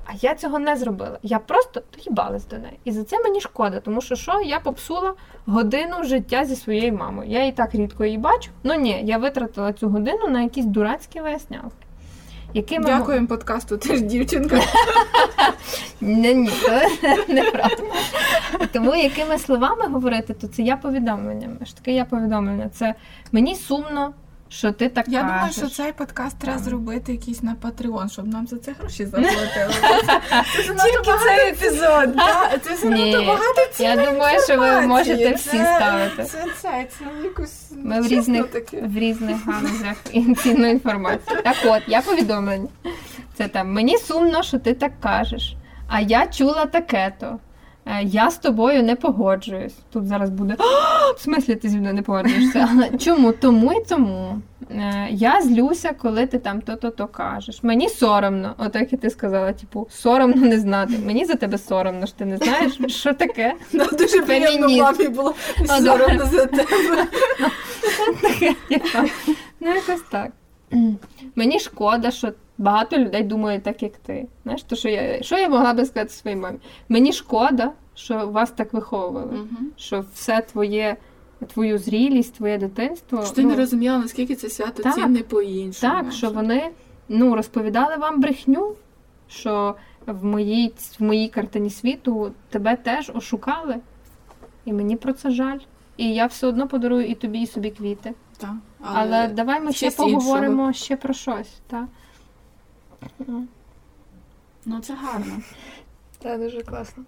Speaker 4: А я цього не зробила. Я просто доїбалась до неї. І за це мені шкода, тому що що я попсула годину життя зі своєю мамою. Я і так рідко її бачу. Ну ні, я витратила цю годину на якісь дурацькі вияснялки. Якими...
Speaker 3: Дякуємо подкасту, ти ж дівчинка.
Speaker 4: Ні, ні, це неправда. Тому якими словами говорити, то це я повідомлення. Що таке я повідомлення. Це мені сумно, що ти так
Speaker 3: Я
Speaker 4: кажеш.
Speaker 3: думаю, що цей подкаст треба зробити якийсь на Patreon, щоб нам за це гроші заплатили.
Speaker 2: Тільки цей епізод.
Speaker 3: Це занадто багато
Speaker 4: Я думаю, що ви можете всі ставити.
Speaker 3: Це це, це якось
Speaker 4: Ми в різних, в різних галузях цінну інформацію. Так от, я повідомлення. Це там мені сумно, що ти так кажеш. А я чула таке-то. Е, Я з тобою не погоджуюсь. Тут зараз буде «А, в смислі ти зі мною не погоджуєшся. Чому? Тому і тому. Е, Я злюся, коли ти там то-то то кажеш. Мені соромно, отак і ти сказала, типу, соромно не знати. Мені за тебе соромно, що ти не знаєш, що таке.
Speaker 3: Ну, Дуже приємно мамі було соромно за тебе.
Speaker 4: Ну, якось так. Мені шкода, що багато людей думають так, як ти. Знаєш, то що я що я могла би сказати своїй мамі? Мені шкода, що вас так виховували,
Speaker 3: Угу.
Speaker 4: що все твоє, твою зрілість, твоє дитинство.
Speaker 3: Що ти
Speaker 4: ну,
Speaker 3: не розуміла, наскільки це свято
Speaker 4: Так.
Speaker 3: цінне по-іншому.
Speaker 4: Так, що вони ну, розповідали вам брехню, що в моїй, в моїй картині світу тебе теж ошукали. І мені про це жаль. І я все одно подарую і тобі, і собі квіти.
Speaker 3: Так,
Speaker 4: Але, давай ми ще
Speaker 3: щось іншого.
Speaker 4: поговоримо ще про щось. Так?
Speaker 3: Ну це гарно.
Speaker 2: Так, дуже класно.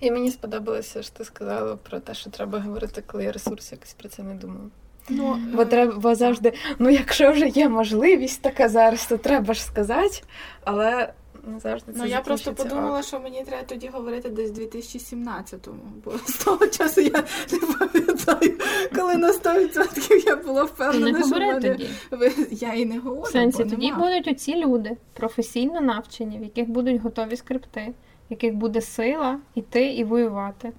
Speaker 2: І мені сподобалося, що ти сказала про те, що треба говорити, коли є ресурс, якось про це не думаю.
Speaker 3: Ну,
Speaker 2: Бо треба бо завжди, ну якщо вже є можливість така зараз, то треба ж сказати, але не завжди це
Speaker 3: Ну я просто подумала,
Speaker 2: ок.
Speaker 3: що мені треба тоді говорити десь в 2017-му, бо з того часу я не пам'ятаю, коли на 100% я була впевнена,
Speaker 4: не
Speaker 3: що мене...
Speaker 4: тоді.
Speaker 3: ви- я і не говорю,
Speaker 4: В сенсі,
Speaker 3: бо
Speaker 4: тоді
Speaker 3: нема.
Speaker 4: будуть оці люди професійно навчені, в яких будуть готові скрипти, в яких буде сила йти і воювати.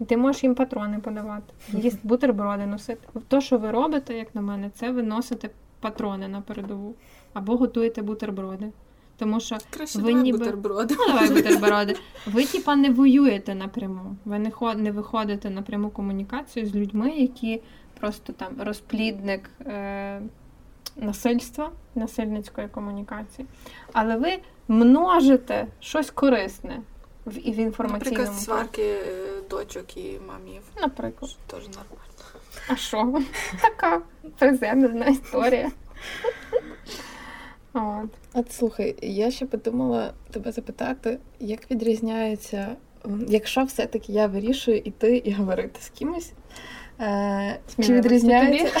Speaker 4: І ти можеш їм патрони подавати, їсти бутерброди носити. То, що ви робите, як на мене, це ви носите патрони на передову або готуєте бутерброди. Тому що
Speaker 3: Краще
Speaker 4: ви
Speaker 3: давай
Speaker 4: ніби-
Speaker 3: бутерброди.
Speaker 4: Ну, давай бутерброди. Ви, типа, не воюєте напряму. Ви не, ход, не виходите на пряму комунікацію з людьми, які просто там розплідник е, насильства, насильницької комунікації. Але ви множите щось корисне в, в інформаційному.
Speaker 3: Наприклад, сварки е, дочок і мамів.
Speaker 4: Наприклад.
Speaker 3: Теж нормально.
Speaker 4: А що? Така приземлена історія. От.
Speaker 2: От слухай, я ще подумала тебе запитати, як відрізняється, якщо все-таки я вирішую іти і говорити з кимось. Е, чи відрізняється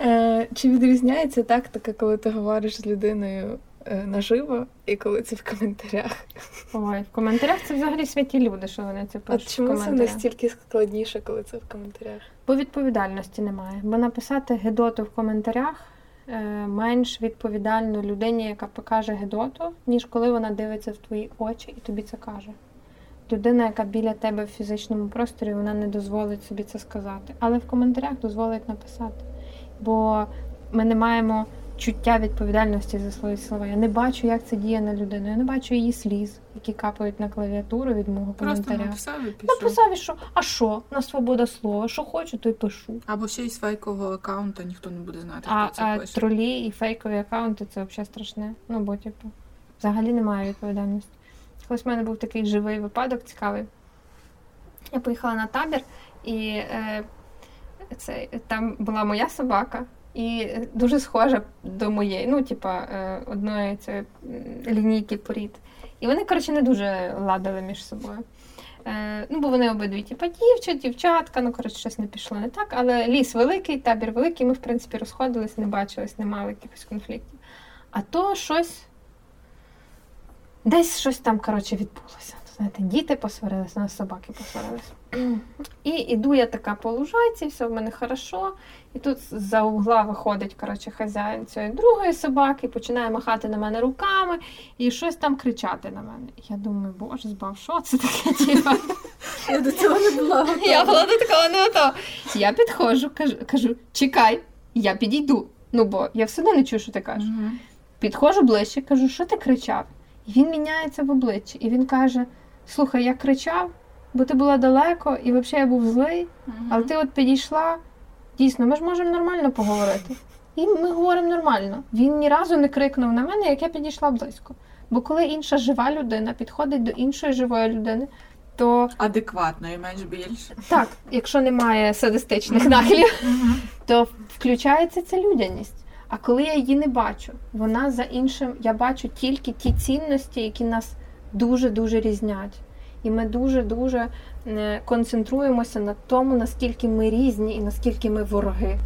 Speaker 2: е, чи відрізняється тактика, коли ти говориш з людиною е, наживо, і коли це в коментарях?
Speaker 4: Ой, в коментарях це взагалі святі люди, що вони це пишуть. В
Speaker 2: чому це настільки складніше, коли це в коментарях?
Speaker 4: Бо відповідальності немає. Бо написати гедоту в коментарях менш відповідально людині, яка покаже гедоту, ніж коли вона дивиться в твої очі і тобі це каже. Людина, яка біля тебе в фізичному просторі, вона не дозволить собі це сказати. Але в коментарях дозволить написати. Бо ми не маємо чуття відповідальності за свої слова. Я не бачу, як це діє на людину. Я не бачу її сліз, які капають на клавіатуру від мого
Speaker 3: Просто
Speaker 4: коментаря.
Speaker 3: написав і пішов.
Speaker 4: Написав, що? А що? На свобода слова. Що хочу, то й пишу.
Speaker 3: Або ще й з фейкового аккаунта ніхто не буде знати,
Speaker 4: А,
Speaker 3: хто це
Speaker 4: а
Speaker 3: пише.
Speaker 4: тролі і фейкові аккаунти це взагалі страшне. Ну, бо, типу, взагалі немає відповідальності. Колись в мене був такий живий випадок цікавий. Я поїхала на табір, і е, це, там була моя собака, і дуже схожа до моєї, ну, типа, е, одної цієї лінійки порід. І вони, коротше, не дуже ладили між собою. Е, ну, бо вони обидві, типа, дівчат, дівчатка, ну, коротше, щось не пішло не так. Але ліс великий, табір великий, ми, в принципі, розходились, не бачились, не мали якихось конфліктів. А то щось. Десь щось там, коротше, відбулося. Знаєте, діти посварились, у нас собаки посварились. І іду я така по лужайці, все в мене хорошо. І тут за угла виходить коротше, хазяїн цієї другої собаки, починає махати на мене руками і щось там кричати на мене. Я думаю, боже, збав, що це таке? Типа?
Speaker 3: Я до цього не була готова.
Speaker 4: Я була до такого не готова. Я підходжу, кажу, кажу, чекай, я підійду. Ну, бо я все одно не чую, що ти кажеш. Підходжу ближче, кажу, що ти кричав? І він міняється в обличчі. І він каже: Слухай, я кричав, бо ти була далеко, і взагалі я був злий, але ти от підійшла. Дійсно, ми ж можемо нормально поговорити. І ми говоримо нормально. Він ні разу не крикнув на мене, як я підійшла близько. Бо коли інша жива людина підходить до іншої живої людини, то
Speaker 3: Адекватно і менш більше.
Speaker 4: так, якщо немає садистичних нахилів, то включається ця людяність. А коли я її не бачу, вона за іншим, я бачу тільки ті цінності, які нас дуже-дуже різнять. І ми дуже-дуже е, концентруємося на тому, наскільки ми різні і наскільки ми вороги.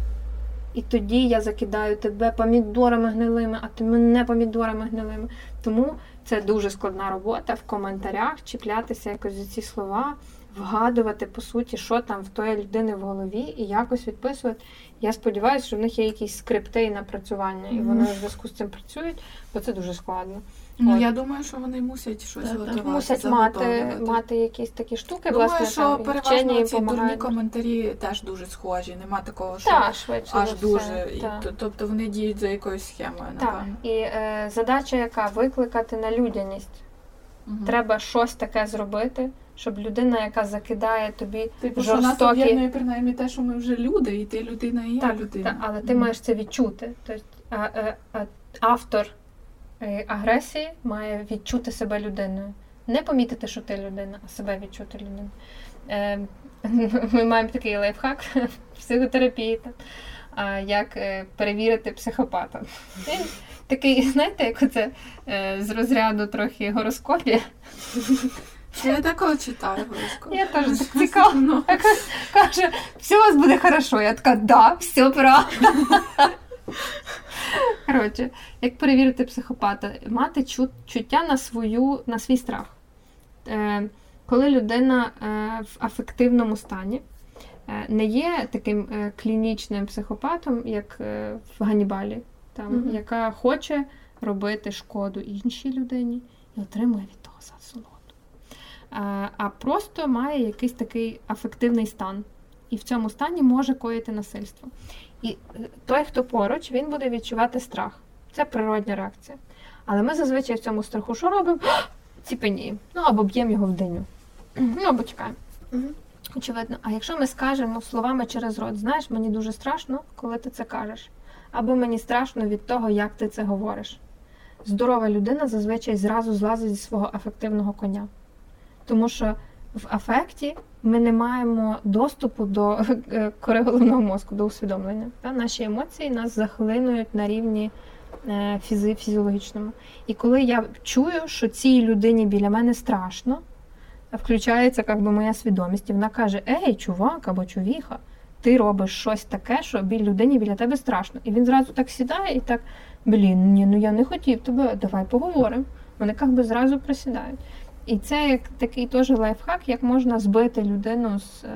Speaker 4: І тоді я закидаю тебе помідорами гнилими, а ти мене помідорами гнилими. Тому це дуже складна робота в коментарях чіплятися якось за ці слова, вгадувати по суті, що там в тої людини в голові, і якось відписувати. Я сподіваюся, що в них є якісь скрипти і напрацювання, і вони в зв'язку з цим працюють, бо це дуже складно.
Speaker 3: Ну, я думаю, що вони мусять щось
Speaker 2: Так, так.
Speaker 3: готувати.
Speaker 4: Мусять мати,
Speaker 3: заготовлювати.
Speaker 4: мати якісь такі штуки,
Speaker 3: Думаю,
Speaker 4: власне,
Speaker 3: що
Speaker 4: там,
Speaker 3: переважно
Speaker 4: вчені
Speaker 3: ці дурні коментарі теж дуже схожі. Нема такого, що
Speaker 4: Так, швидше
Speaker 3: аж
Speaker 4: за все,
Speaker 3: дуже. І,
Speaker 4: так.
Speaker 3: т- тобто вони діють за якоюсь схемою,
Speaker 4: Так,
Speaker 3: напевно.
Speaker 4: і е, задача, яка викликати на людяність.
Speaker 3: Мгм.
Speaker 4: Треба щось таке зробити, щоб людина, яка закидає тобі
Speaker 3: Типу, що нас
Speaker 4: жорстокі.
Speaker 3: об'єднує принаймні те, що ми вже люди, і ти людина, і я
Speaker 4: Так,
Speaker 3: людина.
Speaker 4: та, але ти
Speaker 3: Мгм.
Speaker 4: маєш це відчути. Тобто, а, а, а, автор е, агресії має відчути себе людиною. Не помітити, що ти людина, а себе відчути людиною. Е, ми маємо такий лайфхак в психотерапії, як е, перевірити психопата. Він такий, знаєте, як оце е, з розряду трохи гороскопія.
Speaker 3: Я деколи читаю гороскоп.
Speaker 4: Я теж так цікаво.
Speaker 3: Ну,
Speaker 4: Каже, все у вас буде хорошо. Я така, да, все правда. Коротше, як перевірити психопата? Мати чу- чуття на свою, на свій страх. Е, коли людина е, в афективному стані, е, не є таким е, клінічним психопатом, як е, в Ганнібалі, там,
Speaker 3: Мгм.
Speaker 4: яка хоче робити шкоду іншій людині і отримує від того засолоду. Е, а просто має якийсь такий афективний стан. І в цьому стані може коїти насильство. І е, той, хто поруч, він буде відчувати страх. Це природня реакція. Але ми зазвичай в цьому страху що робимо? Ціпеніємо. Ну або б'ємо його в диню. Ну або чекаємо. Очевидно. А якщо ми скажемо словами через рот, знаєш, мені дуже страшно, коли ти це кажеш. Або мені страшно від того, як ти це говориш. Здорова людина зазвичай зразу злазить зі свого афективного коня. Тому що в афекті ми не маємо доступу до е, кори головного мозку, до усвідомлення. Та? Наші емоції нас захлинують на рівні е, фізи, фізіологічному. І коли я чую, що цій людині біля мене страшно, включається як би, моя свідомість, і вона каже: Ей, чувак або чувіха, ти робиш щось таке, що біль людині біля тебе страшно. І він зразу так сідає і так: блін, ні, ну я не хотів тебе, давай поговоримо. Вони як зразу присідають. І це як такий теж лайфхак, як можна збити людину з, е,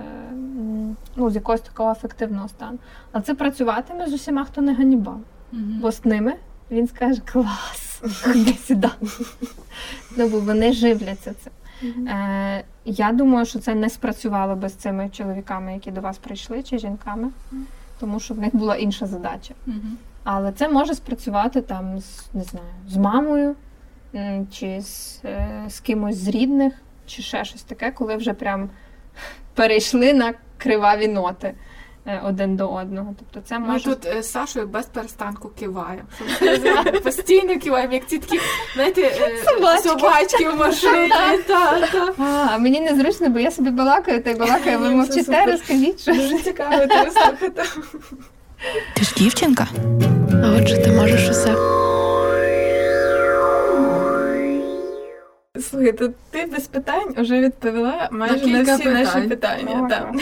Speaker 4: ну, з якогось такого афективного стану. Але це працюватиме з усіма, хто не ганібав.
Speaker 3: мгм.
Speaker 4: Бо з ними він скаже клас, ходи сюди. Ну, бо вони живляться цим. Е, я думаю, що це не спрацювало би з цими чоловіками, які до вас прийшли, чи жінками, тому що в них була інша задача. Але це може спрацювати там з не знаю, з мамою, чи з, е, з кимось з рідних, чи ще щось таке, коли вже прям перейшли на криваві ноти е, один до одного. Тобто це
Speaker 3: Ми тут е, з Сашою без перестанку киваємо. Постійно киваємо, як ці такі, знаєте, е,
Speaker 4: Собачки.
Speaker 3: собачки в машині. Та, та.
Speaker 4: А, мені незручно, бо я собі балакаю, та й балакаю, ви мовчите, розкажіть щось.
Speaker 2: Дуже цікаво тебе слухати.
Speaker 6: Ти ж дівчинка. А отже, ти можеш усе.
Speaker 2: Слухай, то ти без питань вже відповіла майже на, всі наші питання. Так.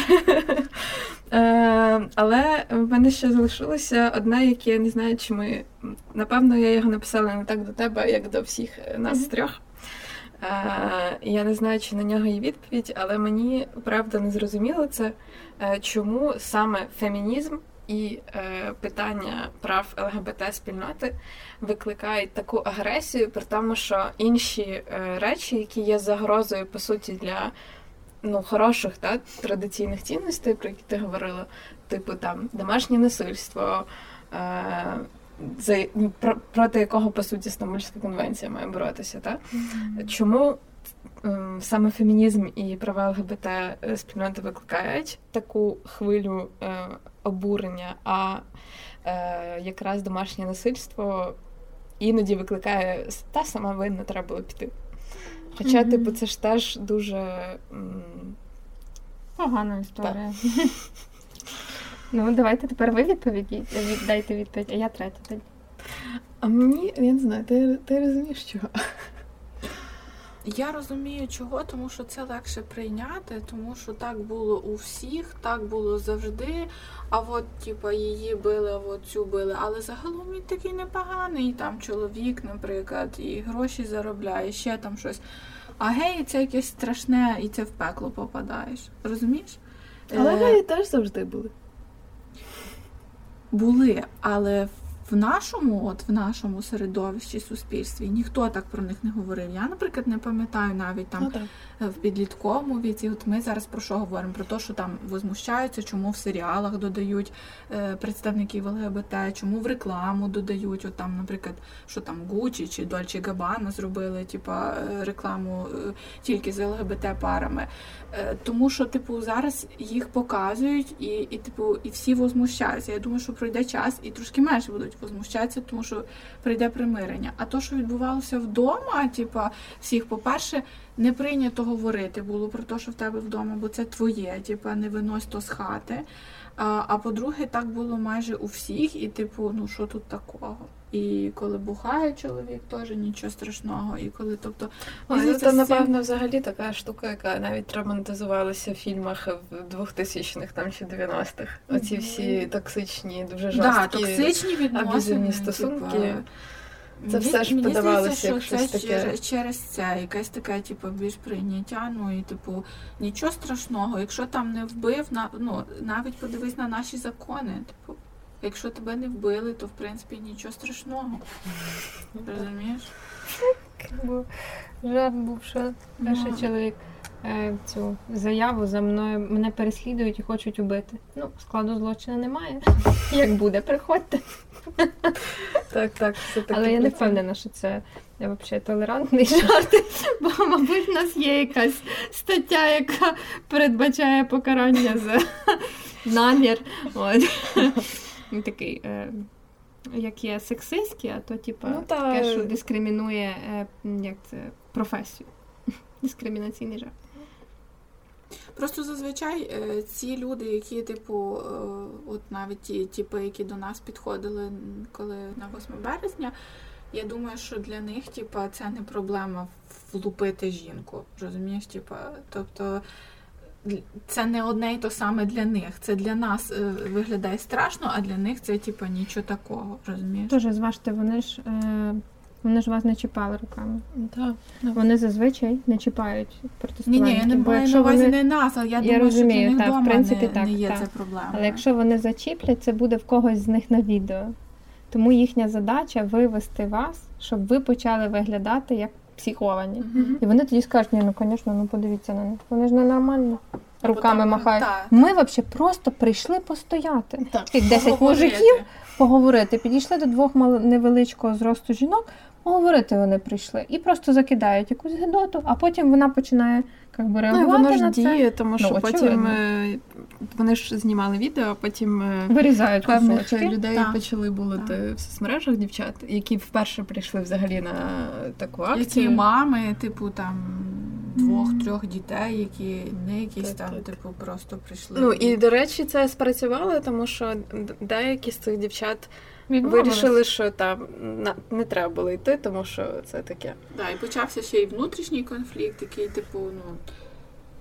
Speaker 2: Е, але в мене ще залишилося одне, яке я не знаю, чи ми. Напевно, я його написала не так до тебе, як до всіх е, нас
Speaker 4: Мгм.
Speaker 2: трьох. Е, я не знаю, чи на нього є відповідь, але мені правда не зрозуміло це, е, чому саме фемінізм і е, питання прав ЛГБТ-спільноти викликають таку агресію, при тому, що інші е, речі, які є загрозою по суті для ну, хороших та, традиційних цінностей, про які ти говорила, типу там домашнє насильство, е, за, ну, про, проти якого по суті Стамбульська конвенція має боротися. Та? Чому ем, саме фемінізм і права ЛГБТ е, спільноти викликають таку хвилю е, обурення, а е, якраз домашнє насильство іноді викликає та сама винна, треба було піти. Хоча,
Speaker 4: Мгм.
Speaker 2: типу, це ж теж дуже. м,
Speaker 4: Погана історія. Ну, давайте тепер ви відповіді. від- Дайте відповідь, а я третя тоді.
Speaker 2: А мені, я не знаю, ти, ти розумієш чого?
Speaker 3: Я розумію, чого, тому що це легше прийняти, тому що так було у всіх, так було завжди. А от, типа, її били, а от цю били. Але загалом він такий непоганий, там чоловік, наприклад, і гроші заробляє, ще там щось. А гей, це якесь страшне, і це в пекло попадаєш. Розумієш?
Speaker 2: Але
Speaker 3: Е,
Speaker 2: геї теж завжди були.
Speaker 3: були, але в нашому, от в нашому середовищі суспільстві ніхто так про них не говорив. Я, наприклад, не пам'ятаю навіть там ну, в підлітковому віці. От ми зараз про що говоримо? Про те, що там возмущаються, чому в серіалах додають е, представників ЛГБТ, чому в рекламу додають. От там, наприклад, що там Гучі чи Дольче Габана зробили, типа е, рекламу е, тільки з ЛГБТ парами. Е, тому що, типу, зараз їх показують і, і типу, і всі возмущаються. Я думаю, що пройде час і трошки менше будуть возмущатися, тому що прийде примирення. А то, що відбувалося вдома, типу, всіх, по-перше, не прийнято говорити було про те, що в тебе вдома, бо це твоє, типу, не винось то з хати. А, а по-друге, так було майже у всіх, і, типу, ну що тут такого? І коли бухає чоловік, теж нічого страшного. І коли, тобто,
Speaker 2: Ой, ну, це, напевно, взагалі така штука, яка навіть романтизувалася в фільмах в 2000-х там чи 90-х. Оці всі токсичні, дуже жорсткі
Speaker 3: да, токсичні відносини,
Speaker 2: стосунки. Типу, це все ж подавалося як щось таке.
Speaker 3: Через, через це якесь таке, типу, більш прийняття. Ну і типу, нічого страшного. Якщо там не вбив, на ну навіть подивись на наші закони. Типу, якщо тебе не вбили, то в принципі нічого страшного. Розумієш?
Speaker 4: Бо жарт був, що перший ну. чоловік е, цю заяву за мною мене переслідують і хочуть убити. Ну, складу злочину немає. Як буде, приходьте.
Speaker 2: Так, так, все таки.
Speaker 4: Але я не впевнена, що це взагалі толерантний жарт, бо, мабуть, в нас є якась стаття, яка передбачає покарання за намір. От. Такий, е, як є сексистський, а то типу, ну, таке, що дискримінує е, як це, професію. Дискримінаційний жарт.
Speaker 3: Просто зазвичай е, ці люди, які, типу, е, от навіть ті типи, які до нас підходили коли на 8 березня, я думаю, що для них, типу, це не проблема влупити жінку. Розумієш, типу, тобто. Це не одне і то саме для них. Це для нас е, виглядає страшно, а для них це типу, нічого такого. розумієш?
Speaker 4: Дуже зважте, вони ж е, вони ж вас не чіпали руками.
Speaker 2: Так.
Speaker 4: Вони зазвичай не чіпають
Speaker 3: протестування. Ні, ні, я не маю на увазі вони... не нас, але я, я думаю, розумію, що для них так, в принципі, не, так, не є так. це проблема.
Speaker 4: Але якщо вони зачіплять, це буде в когось з них на відео. Тому їхня задача вивести вас, щоб ви почали виглядати як психовані. І вони тоді скажуть, ні, ну звісно, ну подивіться на них. Вони ж ненормальні. Руками Потім, махають. Та. Ми взагалі просто прийшли постояти. Так. 10 мужиків поговорити. Підійшли до двох невеличкого зросту жінок, поговорити вони прийшли. І просто закидають якусь гидоту, а потім вона починає як би, реагувати.
Speaker 2: Ну, воно
Speaker 4: ж
Speaker 2: діє, тому що ну, потім е, вони ж знімали відео, а потім е,
Speaker 4: вирізають
Speaker 2: певних кусочки. людей так. почали булити в соцмережах дівчат, які вперше прийшли взагалі на таку акцію.
Speaker 3: Які мами, типу там. Двох-трьох дітей, які не якісь так, там, так. типу, просто прийшли.
Speaker 2: Ну і до речі, це спрацювало, тому що деякі з цих дівчат Вирішили, що там не треба було йти, тому що це таке.
Speaker 3: Да, і почався ще й внутрішній конфлікт, який, типу, ну.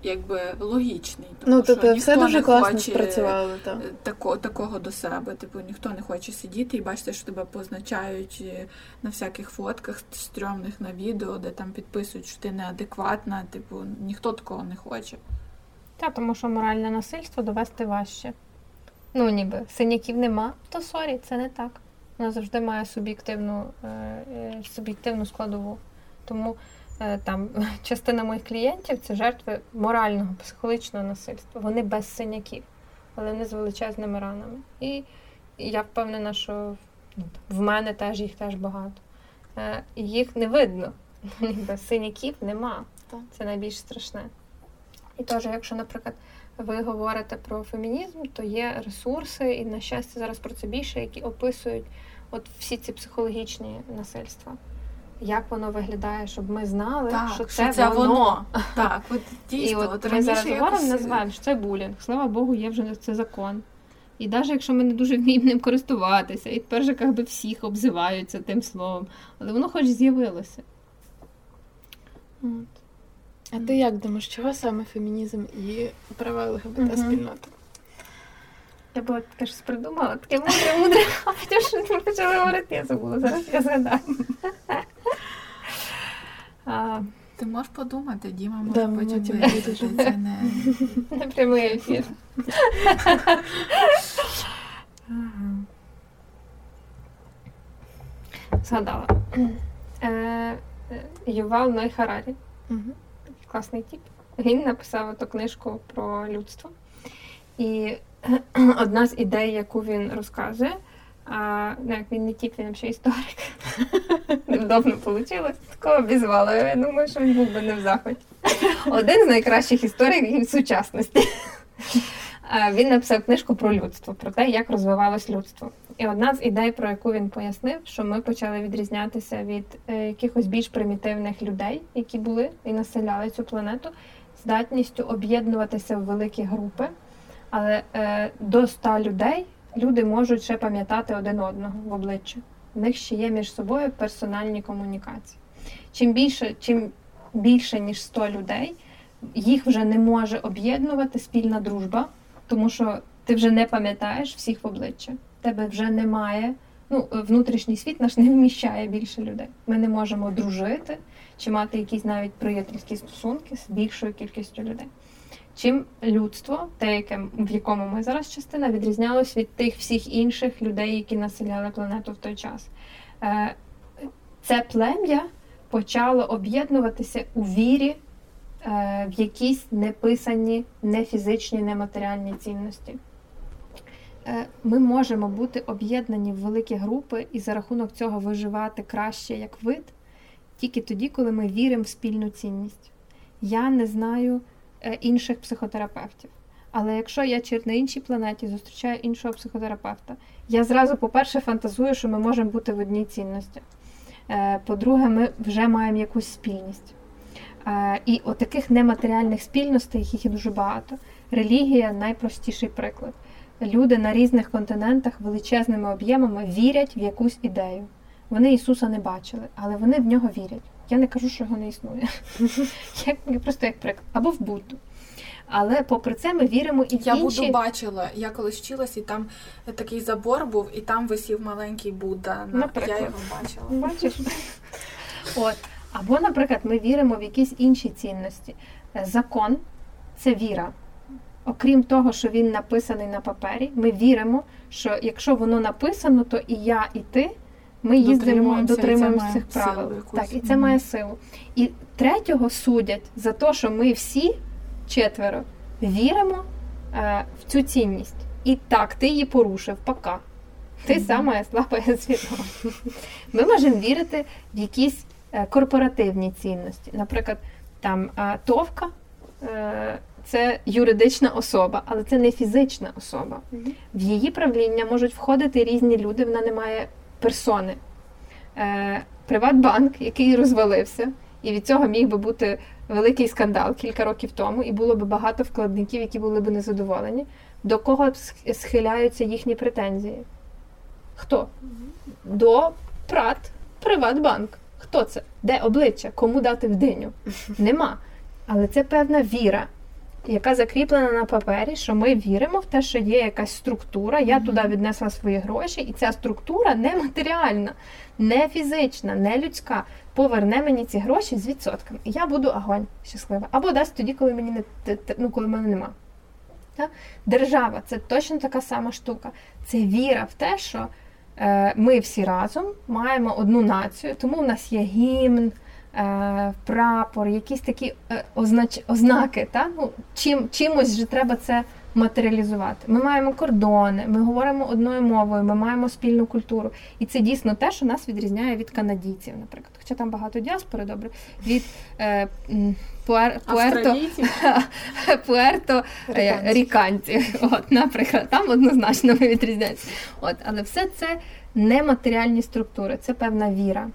Speaker 3: Якби логічний, тому
Speaker 2: ну,
Speaker 3: що
Speaker 2: тобто все дуже класно спрацювало
Speaker 3: так. Тако, такого до себе. Типу, ніхто не хоче сидіти і бачити, що тебе позначають е, на всяких фотках стрьомних на відео, де там підписують, що ти неадекватна. Типу, ніхто такого не хоче.
Speaker 4: Так, тому що моральне насильство довести важче. Ну, ніби синяків нема, то sorry, це не так. Вона завжди має суб'єктивну е, е, суб'єктивну складову. Тому е, там частина моїх клієнтів це жертви морального, психологічного насильства. Вони без синяків, але не з величезними ранами. І, і я впевнена, що ну, в мене теж їх теж багато. Їх не видно. Синяків нема. Це найбільш страшне. І теж, якщо, наприклад ви говорите про фемінізм, то є ресурси, і, на щастя, зараз про це більше, які описують от всі ці психологічні насильства. Як воно виглядає, щоб ми знали,
Speaker 3: так,
Speaker 4: що
Speaker 3: це,
Speaker 4: що це
Speaker 3: воно. воно. Так, от дійсно.
Speaker 4: І от, от Ми зараз якось... говоримо, називаємо, що це булінг. Слава Богу, є вже це закон. І навіть якщо ми не дуже вміємо ним користуватися, і тепер же якби всіх обзиваються тим словом, але воно хоч з'явилося.
Speaker 2: А ти як думаєш, чого саме фемінізм і права ЛГБТ спільноти?
Speaker 4: Я була таке щось придумала, таке мудре, мудре, а потім щось ми почали говорити, я забула, зараз я згадаю.
Speaker 3: Ти можеш подумати, Діма може да, потім вирішити, що це не...
Speaker 4: Не прямий ефір. згадала. Е, Ювал Ной Харарі.
Speaker 2: Угу.
Speaker 4: Класний тіп. Він написав ту книжку про людство. І одна з ідей, яку він розказує, а, ну, як він не тіп, він ще історик. Невдобно вийшло. Такого обізвала. Я думаю, що він був би не в захваті. Один з найкращих істориків сучасності. Він написав книжку про людство, про те, як розвивалось людство. І одна з ідей, про яку він пояснив, що ми почали відрізнятися від е, якихось більш примітивних людей, які були і населяли цю планету, здатністю об'єднуватися в великі групи. Але е, до ста людей люди можуть ще пам'ятати один одного в обличчя. В них ще є між собою персональні комунікації. Чим більше, чим більше ніж 100 людей, їх вже не може об'єднувати спільна дружба, тому що ти вже не пам'ятаєш всіх в обличчя. Тебе вже немає. Ну, внутрішній світ наш не вміщає більше людей. Ми не можемо дружити чи мати якісь навіть приятельські стосунки з більшою кількістю людей. Чим людство, те, яке в якому ми зараз частина, відрізнялось від тих всіх інших людей, які населяли планету в той час. Е, це плем'я почало об'єднуватися у вірі е, в якісь неписані, не фізичні, нематеріальні цінності. Е, ми можемо бути об'єднані в великі групи і за рахунок цього виживати краще як вид тільки тоді, коли ми віримо в спільну цінність. Я не знаю е, інших психотерапевтів. Але якщо я на іншій планеті зустрічаю іншого психотерапевта, я зразу, по-перше, фантазую, що ми можемо бути в одній цінності. Е, по-друге, ми вже маємо якусь спільність. І отаких нематеріальних спільностей, яких є дуже багато. Релігія найпростіший приклад люди на різних континентах величезними об'ємами вірять в якусь ідею. Вони Ісуса не бачили, але вони в нього вірять. Я не кажу, що його не існує. Я просто як приклад. Або в Будду. Але попри це ми віримо і
Speaker 3: я
Speaker 4: інші...
Speaker 3: Будду бачила. Я колись вчилась, і там такий забор був, і там висів маленький Будда.
Speaker 4: Наприклад.
Speaker 3: Я його бачила.
Speaker 4: Бачиш? От. Або, наприклад, ми віримо в якісь інші цінності. Закон це віра окрім того, що він написаний на папері, ми віримо, що якщо воно написано, то і я, і ти. Ми їздимо, дотримуємося цих правил. Так, і це mm-hmm. має силу. І третього судять за те, що ми всі четверо віримо е, в цю цінність. І так, ти її порушив, пока. Ти mm-hmm. саме слабе свідомо. Ми можемо вірити в якісь е, корпоративні цінності. Наприклад, там е, товка. Е, це юридична особа, але це не фізична особа. В її правління можуть входити різні люди, вона не має персони. Е, Приватбанк, який розвалився, і від цього міг би бути великий скандал кілька років тому, і було б багато вкладників, які були б незадоволені. До кого схиляються їхні претензії? Хто? До ПРАТ, Приватбанк. Хто це? Де обличчя? Кому дати в диню? Нема. Але це певна віра яка закріплена на папері, що ми віримо в те, що є якась структура. Я туди віднесла свої гроші, і ця структура не матеріальна, не фізична, не людська. Поверне мені ці гроші з відсотками. І я буду огонь щаслива. Або дасть тоді, коли мені не ну, коли мене нема. Держава це точно така сама штука. Це віра в те, що ми всі разом маємо одну націю, тому в нас є гімн. Е, прапор, якісь такі е, ознаки. Та? Ну, чим, Чимось вже треба це матеріалізувати. Ми маємо кордони, ми говоримо одною мовою, ми маємо спільну культуру. І це дійсно те, що нас відрізняє від канадійців, наприклад. Хоча там багато діаспори, добре, від е, пуер... Пуерто, Пуерто е, ріканців. От, наприклад, там однозначно ми відрізняємося. От, Але все це нематеріальні структури, це певна віра.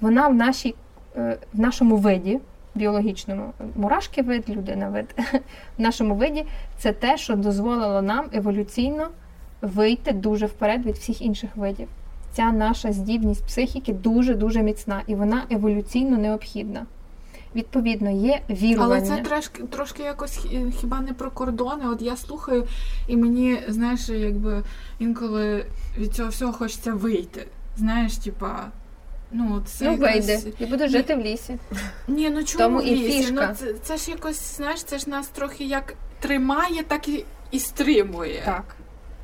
Speaker 4: Вона в нашій Е, в нашому виді біологічному мурашки вид, людина вид, в нашому виді це те, що дозволило нам еволюційно вийти дуже вперед від всіх інших видів. Ця наша здібність психіки дуже-дуже міцна і вона еволюційно необхідна. Відповідно, є вірування.
Speaker 3: Але це трошки трошки якось хіба не про кордони. От я слухаю, і мені, знаєш, якби інколи від цього всього хочеться вийти. Знаєш, типа, Ну, це
Speaker 4: ну
Speaker 3: якось...
Speaker 4: вийде і буде жити в лісі.
Speaker 3: Ні, ну чому
Speaker 4: Тому
Speaker 3: в лісі?
Speaker 4: І фішка.
Speaker 3: Ну, це, це ж якось, знаєш, це ж нас трохи як тримає, так і, і стримує.
Speaker 4: Так.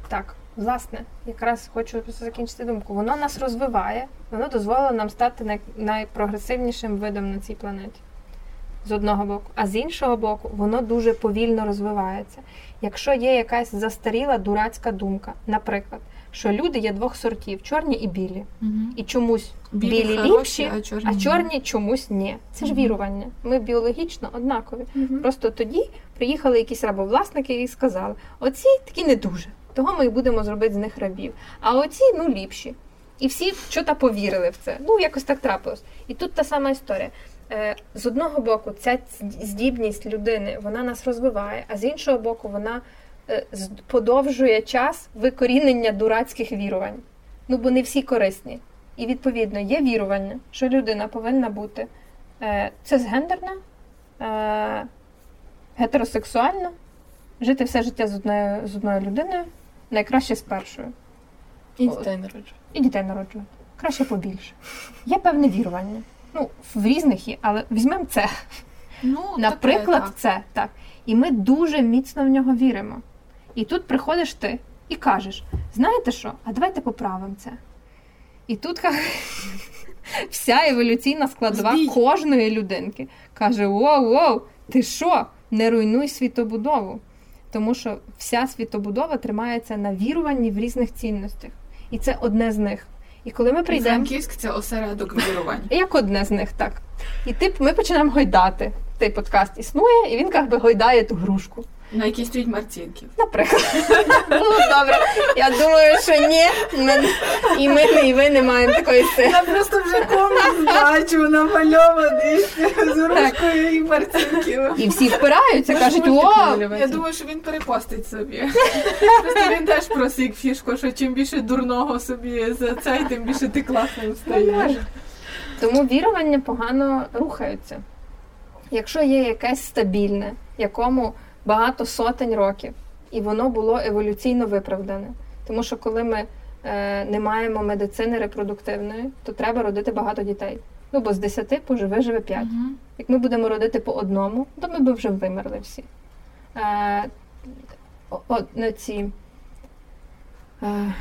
Speaker 4: Так. власне, якраз хочу просто закінчити думку. Воно нас розвиває, воно дозволило нам стати най- найпрогресивнішим видом на цій планеті. З одного боку, а з іншого боку, воно дуже повільно розвивається. Якщо є якась застаріла дурацька думка, наприклад, що люди є двох сортів чорні і білі, і чомусь білі,
Speaker 3: Білі хороші,
Speaker 4: ліпші,
Speaker 3: а чорні
Speaker 4: а чорні чомусь ні. Це ж вірування. Ми біологічно однакові.
Speaker 2: Мгм.
Speaker 4: Просто тоді приїхали якісь рабовласники і сказали: оці такі не дуже. Того ми і будемо зробити з них рабів. А оці ну ліпші. І всі що-то повірили в це. Ну, якось так трапилось. І тут та сама історія. Е, З одного боку, ця здібність людини вона нас розвиває, а з іншого боку, вона подовжує час викорінення дурацьких вірувань. Ну, бо не всі корисні. І відповідно є вірування, що людина повинна бути е, цисгендерна, е, гетеросексуальна, жити все життя з одною, з одною людиною, найкраще з першою.
Speaker 2: І дітей народжу.
Speaker 4: І дітей народжувати. Краще побільше. Є певне вірування. Ну, в різних є, але візьмемо це.
Speaker 3: Ну,
Speaker 4: Наприклад,
Speaker 3: таке, так.
Speaker 4: це так. І ми дуже міцно в нього віримо. І тут приходиш ти і кажеш: знаєте що? А давайте поправимо це. І тут вся еволюційна складова
Speaker 3: Збій.
Speaker 4: кожної людинки каже: Воу, воу, ти що? Не руйнуй світобудову. Тому що вся світобудова тримається на віруванні в різних цінностях. І це одне з них. І коли ми прийдемо.
Speaker 3: Франківськ це осередок вірувань.
Speaker 4: Як одне з них, так. І тип, ми починаємо гойдати. Цей подкаст існує, і він як би гойдає ту грушку.
Speaker 3: На якій стоїть Марцінків.
Speaker 4: Наприклад. Ну, добре. Я думаю, що ні. Ми, і ми, і ви не маємо такої сили.
Speaker 3: Я просто вже комікс бачу намальований з ручкою і Марцінків.
Speaker 4: І всі впираються, кажуть, о!
Speaker 3: Я думаю, що він перепостить собі. Просто він теж просік фішку, що чим більше дурного собі за цей, тим більше ти класним стаєш.
Speaker 4: Тому вірування погано рухаються. Якщо є якесь стабільне, якому багато сотень років, і воно було еволюційно виправдане. Тому що коли ми е, не маємо медицини репродуктивної, то треба родити багато дітей. Ну бо з 10 пожи- виживе 5. Як ми будемо родити по одному, то ми б вже вимерли всі. Е, о, на ці, е,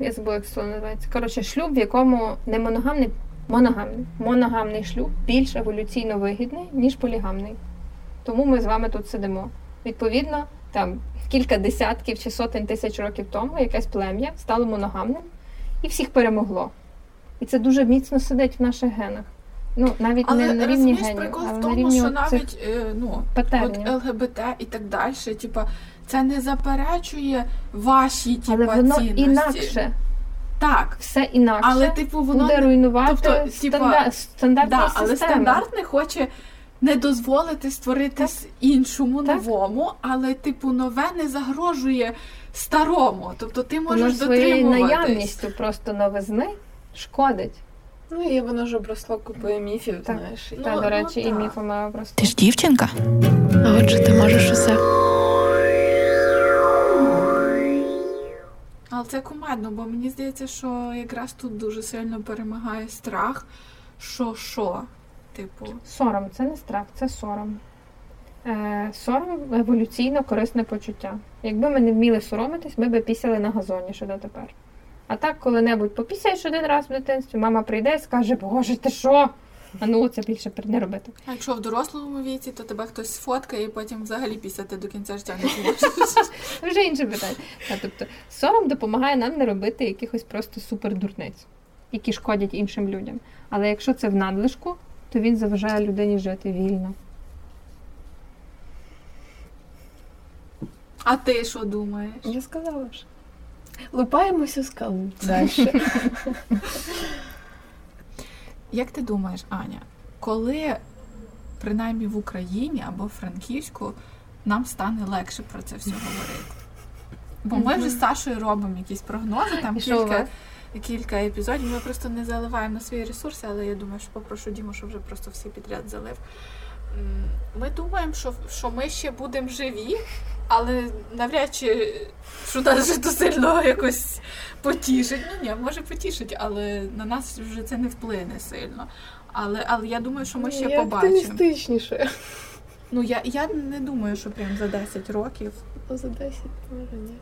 Speaker 4: я забула, як слово називається. Коротше, шлюб, в якому не моногамний, моногамний. Моногамний шлюб більш еволюційно вигідний, ніж полігамний. Тому ми з вами тут сидимо. Відповідно, там кілька десятків чи сотень тисяч років тому якесь плем'я стало моногамним і всіх перемогло. І це дуже міцно сидить в наших генах. Ну, навіть
Speaker 3: Але
Speaker 4: не на рівні генів,
Speaker 3: прикол
Speaker 4: але
Speaker 3: в
Speaker 4: на
Speaker 3: тому,
Speaker 4: рівні
Speaker 3: що навіть е, ну,
Speaker 4: патернів.
Speaker 3: от ЛГБТ і так далі, типа, це не заперечує ваші типа,
Speaker 4: Але воно
Speaker 3: цінності.
Speaker 4: інакше,
Speaker 3: Так.
Speaker 4: все інакше
Speaker 3: Але, типу, воно
Speaker 4: буде руйнувати
Speaker 3: тобто,
Speaker 4: стандар...
Speaker 3: типа,
Speaker 4: стандартні
Speaker 3: Да, але стандарт не хоче не дозволити створити с- іншому
Speaker 4: Так.
Speaker 3: новому, але типу нове не загрожує старому. Тобто ти
Speaker 4: Воно
Speaker 3: можеш
Speaker 4: своєю
Speaker 3: дотримуватись.
Speaker 4: наявністю просто новизни шкодить.
Speaker 2: Ну і воно ж обросло купою міфів,
Speaker 4: Так.
Speaker 2: знаєш. і-
Speaker 3: Ну,
Speaker 4: Та, до речі, і
Speaker 3: так.
Speaker 4: міфами просто.
Speaker 6: Ти ж дівчинка. А отже, ти можеш усе.
Speaker 3: Але це кумедно, бо мені здається, що якраз тут дуже сильно перемагає страх. Що що? Типу,
Speaker 4: Сором це не страх, це сором. Е, сором еволюційно корисне почуття. Якби ми не вміли соромитись, ми би пісяли на газоні ще дотепер. А так, коли-небудь попісяєш один раз в дитинстві, мама прийде і скаже, Боже, ти що? А ну це більше не робити.
Speaker 3: а якщо в дорослому віці, то тебе хтось сфоткає і потім взагалі пісяти до кінця життя не зможеш.
Speaker 4: Вже інше питання. А, тобто, сором допомагає нам не робити якихось просто супердурниць, які шкодять іншим людям. Але якщо це в надлишку, то він заважає людині жити вільно.
Speaker 3: А ти що думаєш?
Speaker 2: Я сказала ж. Лупаємося скалу. Далі.
Speaker 3: Як ти думаєш, Аня, коли принаймні в Україні або в Франківську нам стане легше про це все говорити? Бо ми вже з Сашою робимо якісь прогнози, там кілька? Кілька епізодів. Ми просто не заливаємо свої ресурси, але я думаю, що попрошу Діму, що вже просто всі підряд залив. Ми думаємо, що, що ми ще будемо живі, але навряд чи що нас вже то сильно якось потішить. Ну ні, може потішить, але на нас вже це не вплине сильно. Але, але я думаю, що ми ще
Speaker 2: Я
Speaker 3: побачимо.
Speaker 2: оптимістичніше.
Speaker 3: Ну я, я не думаю, що прям за 10 років.
Speaker 2: Ну, За 10 може ні.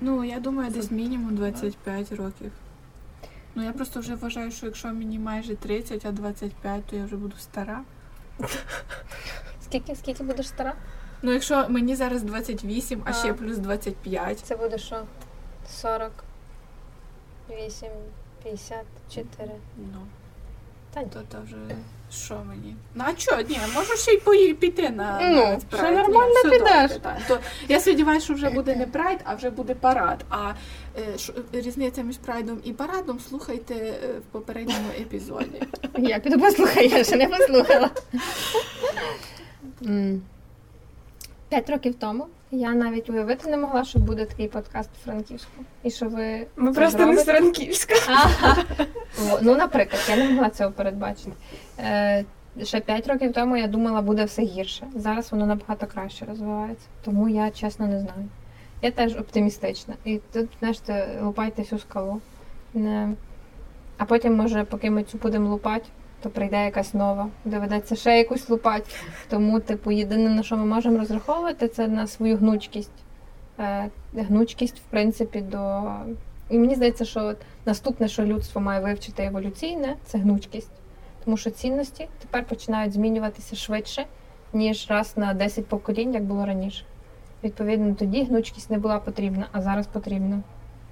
Speaker 3: Ну, я думаю, десь мінімум 25 років. Ну, я просто вже вважаю, що якщо мені майже 30, а 25, то я вже буду стара.
Speaker 5: Скільки, скільки будеш стара?
Speaker 3: Ну, якщо мені зараз 28, а ще
Speaker 5: А.
Speaker 3: плюс 25.
Speaker 5: Це буде що? 40, 8, 54.
Speaker 3: Ну,
Speaker 5: Та ні.
Speaker 3: то, то вже що мені? Ну, а що? Ні, можу ще й пої- піти на,
Speaker 4: Ну,
Speaker 3: на
Speaker 4: все
Speaker 3: прайд. Ні,
Speaker 4: нормально
Speaker 3: все
Speaker 4: підеш.
Speaker 3: добре, так. То, я сподіваюся, що вже буде не прайд, а вже буде парад. А е, що, різниця між прайдом і парадом слухайте е, в попередньому епізоді.
Speaker 4: Я піду послухаю, я ще не послухала. М. П'ять років тому я навіть уявити не могла, що буде такий подкаст у Франківську. І що ви.
Speaker 2: Ми
Speaker 4: це
Speaker 2: просто не з. Франківська.
Speaker 4: Ага. Ну, наприклад, я не могла цього передбачити. Е, ще п'ять років тому я думала, буде все гірше. Зараз воно набагато краще розвивається. Тому я чесно не знаю. Я теж оптимістична. І тут, знаєш, лупайте всю скалу. Не... А потім, може, поки ми цю будемо лупати, то прийде якась нова, доведеться ще якусь лупати. Тому, типу, єдине, на що ми можемо розраховувати, це на свою гнучкість. Е, гнучкість, в принципі, до. І мені здається, що от наступне, що людство має вивчити еволюційне, це гнучкість. Тому що цінності тепер починають змінюватися швидше, ніж раз на 10 поколінь, як було раніше. Відповідно, тоді гнучкість не була потрібна, а зараз потрібна.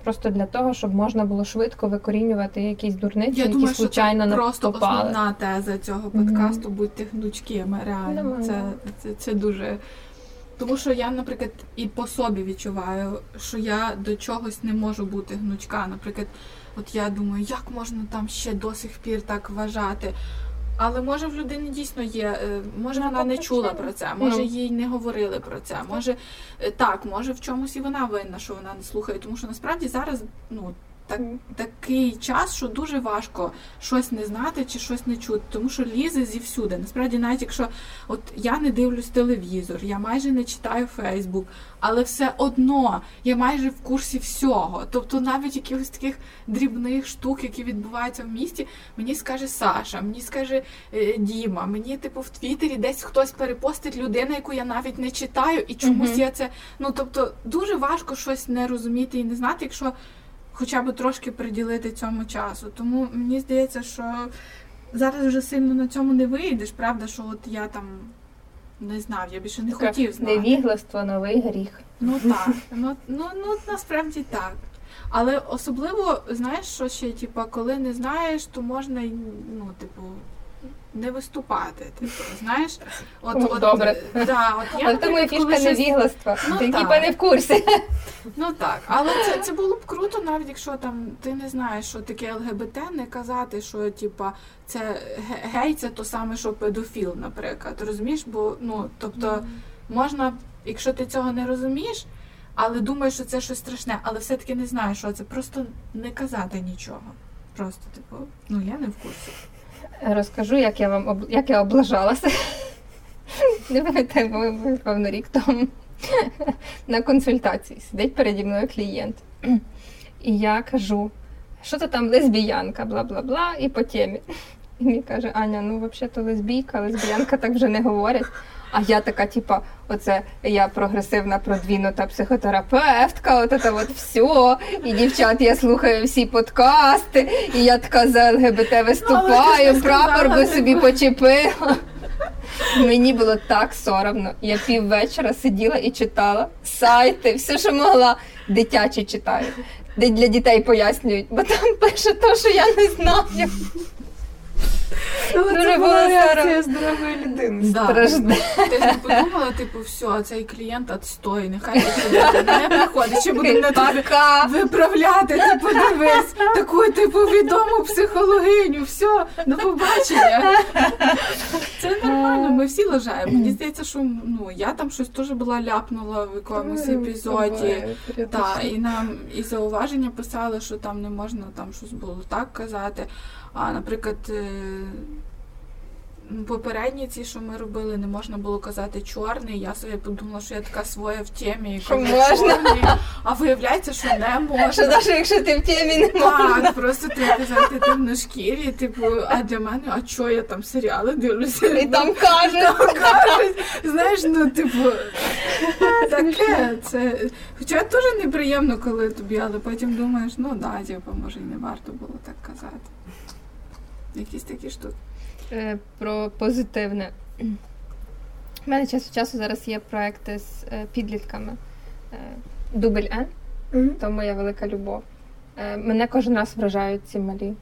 Speaker 4: Просто для того, щоб можна було швидко викорінювати якісь дурниці,
Speaker 3: Я
Speaker 4: які
Speaker 3: думаю, що
Speaker 4: случайно
Speaker 3: це просто
Speaker 4: попали.
Speaker 3: основна теза цього подкасту будьте гнучкими. Реально,
Speaker 4: Думаю,
Speaker 3: це, це, це дуже. Тому що я, наприклад, і по собі відчуваю, що я до чогось не можу бути гнучка. Наприклад, от я думаю, як можна там ще до сих пір так вважати. Але може в людини дійсно є, е, може вона не чула про це, може
Speaker 4: Ну.
Speaker 3: їй не говорили про це. Може е, так, може в чомусь і вона винна, що вона не слухає, тому що насправді зараз ну так, такий час, що дуже важко щось не знати чи щось не чути, тому що лізе зівсюди. Насправді, навіть якщо от я не дивлюсь телевізор, я майже не читаю Фейсбук, але все одно я майже в курсі всього. Тобто навіть якихось таких дрібних штук, які відбуваються в місті, мені скаже Саша, мені скаже е, Діма, мені типу в Твіттері десь хтось перепостить людина, яку я навіть не читаю, і чомусь
Speaker 4: Мгм.
Speaker 3: я це. Ну тобто дуже важко щось не розуміти і не знати, якщо хоча б трошки приділити цьому часу. Тому мені здається, що зараз вже сильно на цьому не вийдеш, правда, що от я там не знав, я більше не
Speaker 4: так,
Speaker 3: хотів знати.
Speaker 4: Невігластво, новий гріх.
Speaker 3: Ну так, ну, ну, ну насправді так. Але особливо, знаєш, що ще, типу, коли не знаєш, то можна ну, типу, не виступати. Типу, знаєш, от, от,
Speaker 4: добре.
Speaker 3: Да, от я, коли
Speaker 4: фішка невігластва.
Speaker 3: Ну,
Speaker 4: Ти типа не в курсі.
Speaker 3: Ну так, але це, це було б круто, навіть якщо там ти не знаєш, що таке ЛГБТ, не казати, що типа це ге- гей, це то саме, що педофіл, наприклад. Розумієш? Бо ну тобто можна, якщо ти цього не розумієш, але думаєш, що це щось страшне, але все-таки не знаєш, що це просто не казати нічого. Просто, типу, ну я не в курсі.
Speaker 4: Розкажу, як я вам об... як я облажалася. Не пам'ятаю, бо певно, рік тому на консультації сидить переді мною клієнт. І я кажу, що то там лесбіянка, бла бла бла, і по темі. І мені каже, Аня, ну взагалі-то лесбійка, лесбіянка так вже не говорять. А я така, типа, оце я прогресивна, продвинута психотерапевтка, от це от все. І дівчат, я слухаю всі подкасти, і я така за ЛГБТ виступаю, прапор би
Speaker 3: типу.
Speaker 4: собі почепила. Мені було так соромно. Я піввечора сиділа і читала сайти, все, що могла. Дитячі читаю. Де для дітей пояснюють, бо там пише те, що я не знаю. Дуже було соромно.
Speaker 2: здорової людини.
Speaker 3: Да.
Speaker 4: Стражне.
Speaker 3: Ти ж не подумала, типу, все, цей клієнт отстой, нехай не приходить, ще будемо на
Speaker 4: Пока.
Speaker 3: виправляти, типу, дивись, таку, типу, відому психологиню, все, до побачення. Це нормально, ми всі лажаємо. Мені здається, що ну, я там щось теж була ляпнула в якомусь епізоді. Так, і нам і зауваження писали, що там не можна там щось було так казати. А, наприклад, е, попередні ці, що ми робили, не можна було казати чорний. Я собі подумала, що я така своя в темі, і
Speaker 4: Що
Speaker 3: кажу,
Speaker 4: можна?
Speaker 3: чорний. А виявляється, що не можна.
Speaker 4: Що навіть якщо ти в темі не можна.
Speaker 3: Так, просто ти казати темношкірі, типу, а для мене, а чого я там серіали дивлюся?
Speaker 4: І там кажуть.
Speaker 3: Там кажуть, знаєш, ну типу, таке. Це хоча теж неприємно, коли тобі, але потім думаєш, ну да, типу, може і не варто було так казати. Якісь такі штуки.
Speaker 4: Е, Про позитивне. У мене час від часу зараз є проекти з е, підлітками. Е, Дубль Н. то моя велика любов. Е, Мене кожен раз вражають ці малі.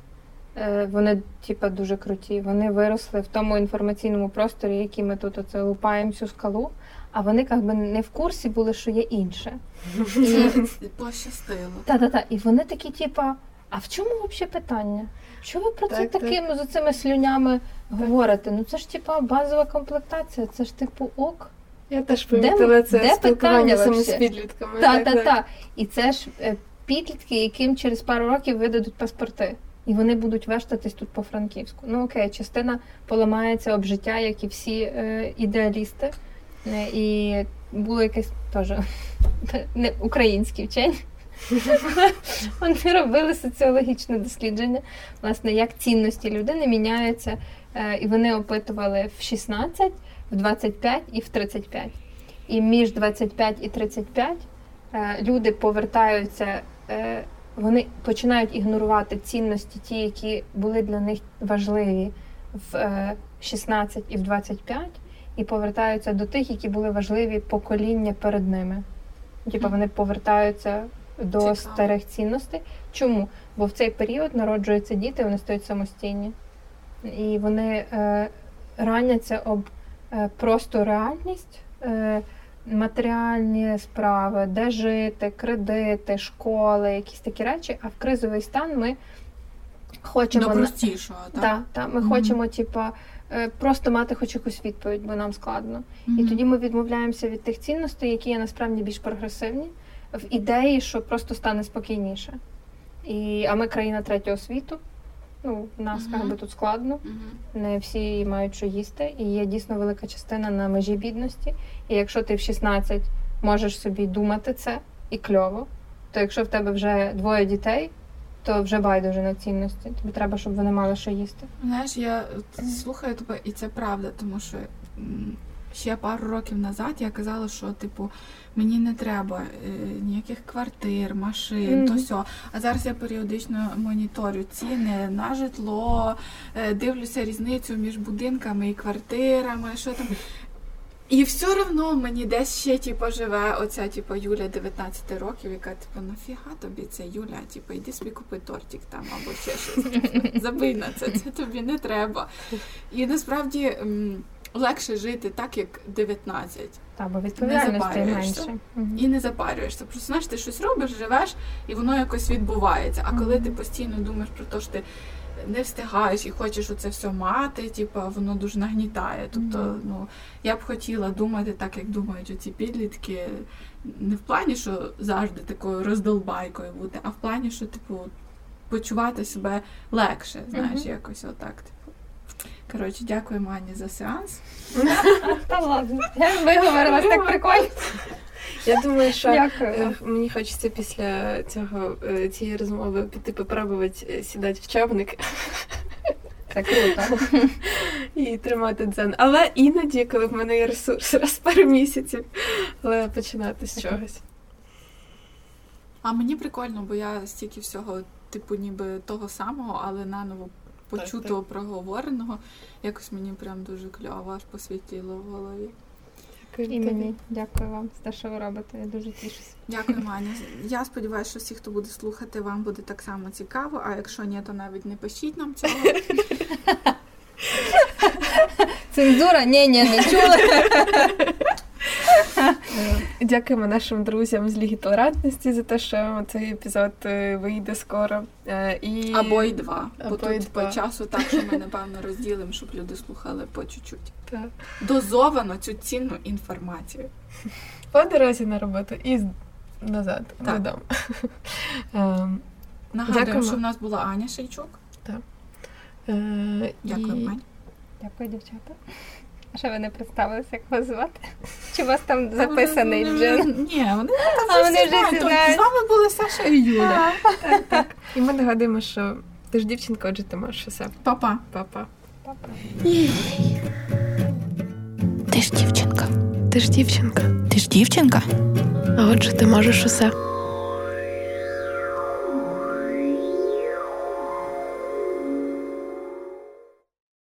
Speaker 4: Е, Вони, типа, дуже круті. Вони виросли в тому інформаційному просторі, який ми тут оце лупаємо всю скалу, а вони як би не в курсі були, що є інше. І,
Speaker 3: Пощастило.
Speaker 4: та-та-та, і вони такі, типа, а в чому взагалі питання? Що ви про це
Speaker 2: Так, так.
Speaker 4: такими з цими слюнями говорите? Ну це ж типа базова комплектація, це ж типу ок.
Speaker 2: Я теж помітила це
Speaker 4: де
Speaker 2: спілкування
Speaker 4: питання
Speaker 2: саме з підлітками.
Speaker 4: Так,
Speaker 2: Так,
Speaker 4: так,
Speaker 2: так.
Speaker 4: так. І це ж е, підлітки, яким через пару років видадуть паспорти. І вони будуть вештатись тут по франківську. Ну окей, частина поламається об життя, як і всі е, ідеалісти. Е, і було якесь теж не українські вчені. Вони робили соціологічне дослідження, власне, як цінності людини міняються. Е, І вони опитували в 16, в 25 і в 35. І між 25 і 35 е, люди повертаються, е, вони починають ігнорувати цінності, ті, які були для них важливі в е, 16 і в 25, і повертаються до тих, які були важливі покоління перед ними. Типа вони повертаються до
Speaker 3: Цікаво.
Speaker 4: старих цінностей. Чому? Бо в цей період народжуються діти, вони стають самостійні. І вони е, раняться об е, просто реальність, е, матеріальні справи, де жити, кредити, школи, якісь такі речі. А в кризовий стан ми хочемо
Speaker 3: До простішого, так?
Speaker 4: та, та, ми
Speaker 3: Мгм.
Speaker 4: хочемо, типа, е, просто мати хоч якусь відповідь, бо нам складно. І тоді ми відмовляємося від тих цінностей, які є насправді більш прогресивні, в ідеї, що просто стане спокійніше. І, а ми країна третього світу. Ну, в нас
Speaker 3: Мгм.
Speaker 4: як би тут складно,
Speaker 3: Мгм.
Speaker 4: не всі мають що їсти, і є дійсно велика частина на межі бідності. І якщо ти в 16 можеш собі думати це і кльово, то якщо в тебе вже двоє дітей, то вже байдуже на цінності. Тобі треба, щоб вони мали що їсти.
Speaker 3: Знаєш, я слухаю тебе, і це правда, тому що ще пару років назад я казала, що типу мені не треба е, ніяких квартир, машин, то сьо. А зараз я періодично моніторю ціни на житло, е, дивлюся різницю між будинками і квартирами, що там. І все одно мені десь ще типу, живе оця типу, Юля 19 років, яка типу, нафіга тобі це Юля? Типу, йди собі купи тортик там або ще щось. Забий на це, це тобі не треба. І насправді легше жити так, як 19.
Speaker 4: Та, бо відповідальності менше.
Speaker 3: І не запарюєшся. Просто знаєш, ти щось робиш, живеш, і воно якось відбувається. А коли ти постійно думаєш про те, що ти не встигаєш і хочеш оце все мати, типу, воно дуже нагнітає. Тобто, ну я б хотіла думати так, як думають оці підлітки, не в плані, що завжди такою роздолбайкою бути, а в плані, що типу почувати себе легше, знаєш, якось отак. Коротше, дякуємо Ані за сеанс.
Speaker 4: Та ладно. Я виговорилась так прикольно.
Speaker 2: Я думаю, що
Speaker 4: Дякую.
Speaker 2: е, мені хочеться після цього е, цієї розмови піти попробувати е, сідати в човник
Speaker 4: Це круто.
Speaker 2: і тримати дзен. Але іноді, коли в мене є ресурс, раз в пару місяців, але починати з чогось.
Speaker 3: А мені прикольно, бо я стільки всього, типу, ніби того самого, але наново почутого, проговореного. Якось мені прям дуже кльово, аж посвітіло в голові.
Speaker 2: Дякую
Speaker 4: І мені дякую вам за те, що ви робите. Я дуже тішуся.
Speaker 3: Дякую, Маня. Я сподіваюся, що всі, хто буде слухати, вам буде так само цікаво. А якщо ні, то навіть не пишіть нам цього.
Speaker 4: Цензура? Ні, ні, не чула.
Speaker 2: Дякуємо нашим друзям з Ліги толерантності за те, що цей епізод е, вийде скоро. Е, І...
Speaker 3: Або й два. Бо
Speaker 2: Або й
Speaker 3: тут
Speaker 2: два.
Speaker 3: по часу так, що ми напевно розділимо, щоб люди слухали по чуть-чуть.
Speaker 2: Так.
Speaker 3: Дозовано цю цінну інформацію.
Speaker 2: По дорозі на роботу і назад
Speaker 3: Так.
Speaker 2: додому. Ем,
Speaker 3: Нагадуємо,
Speaker 2: Дякуємо.
Speaker 3: що в нас була Аня Шейчук.
Speaker 2: е,
Speaker 3: Дякую,
Speaker 2: і-
Speaker 3: Мань.
Speaker 4: Дякую, дівчата. А що ви не представилися, як вас звати? Чи у вас там записаний Джен?
Speaker 3: Ні, вони
Speaker 4: А вони вже всі знають.
Speaker 3: З вами були Саша і Юля.
Speaker 2: І ми нагадуємо, що ти ж дівчинка, отже, ти можеш усе.
Speaker 3: Папа.
Speaker 2: Папа.
Speaker 6: Ти ж дівчинка.
Speaker 2: Ти ж дівчинка.
Speaker 6: Ти ж дівчинка.
Speaker 2: А отже, ти можеш усе.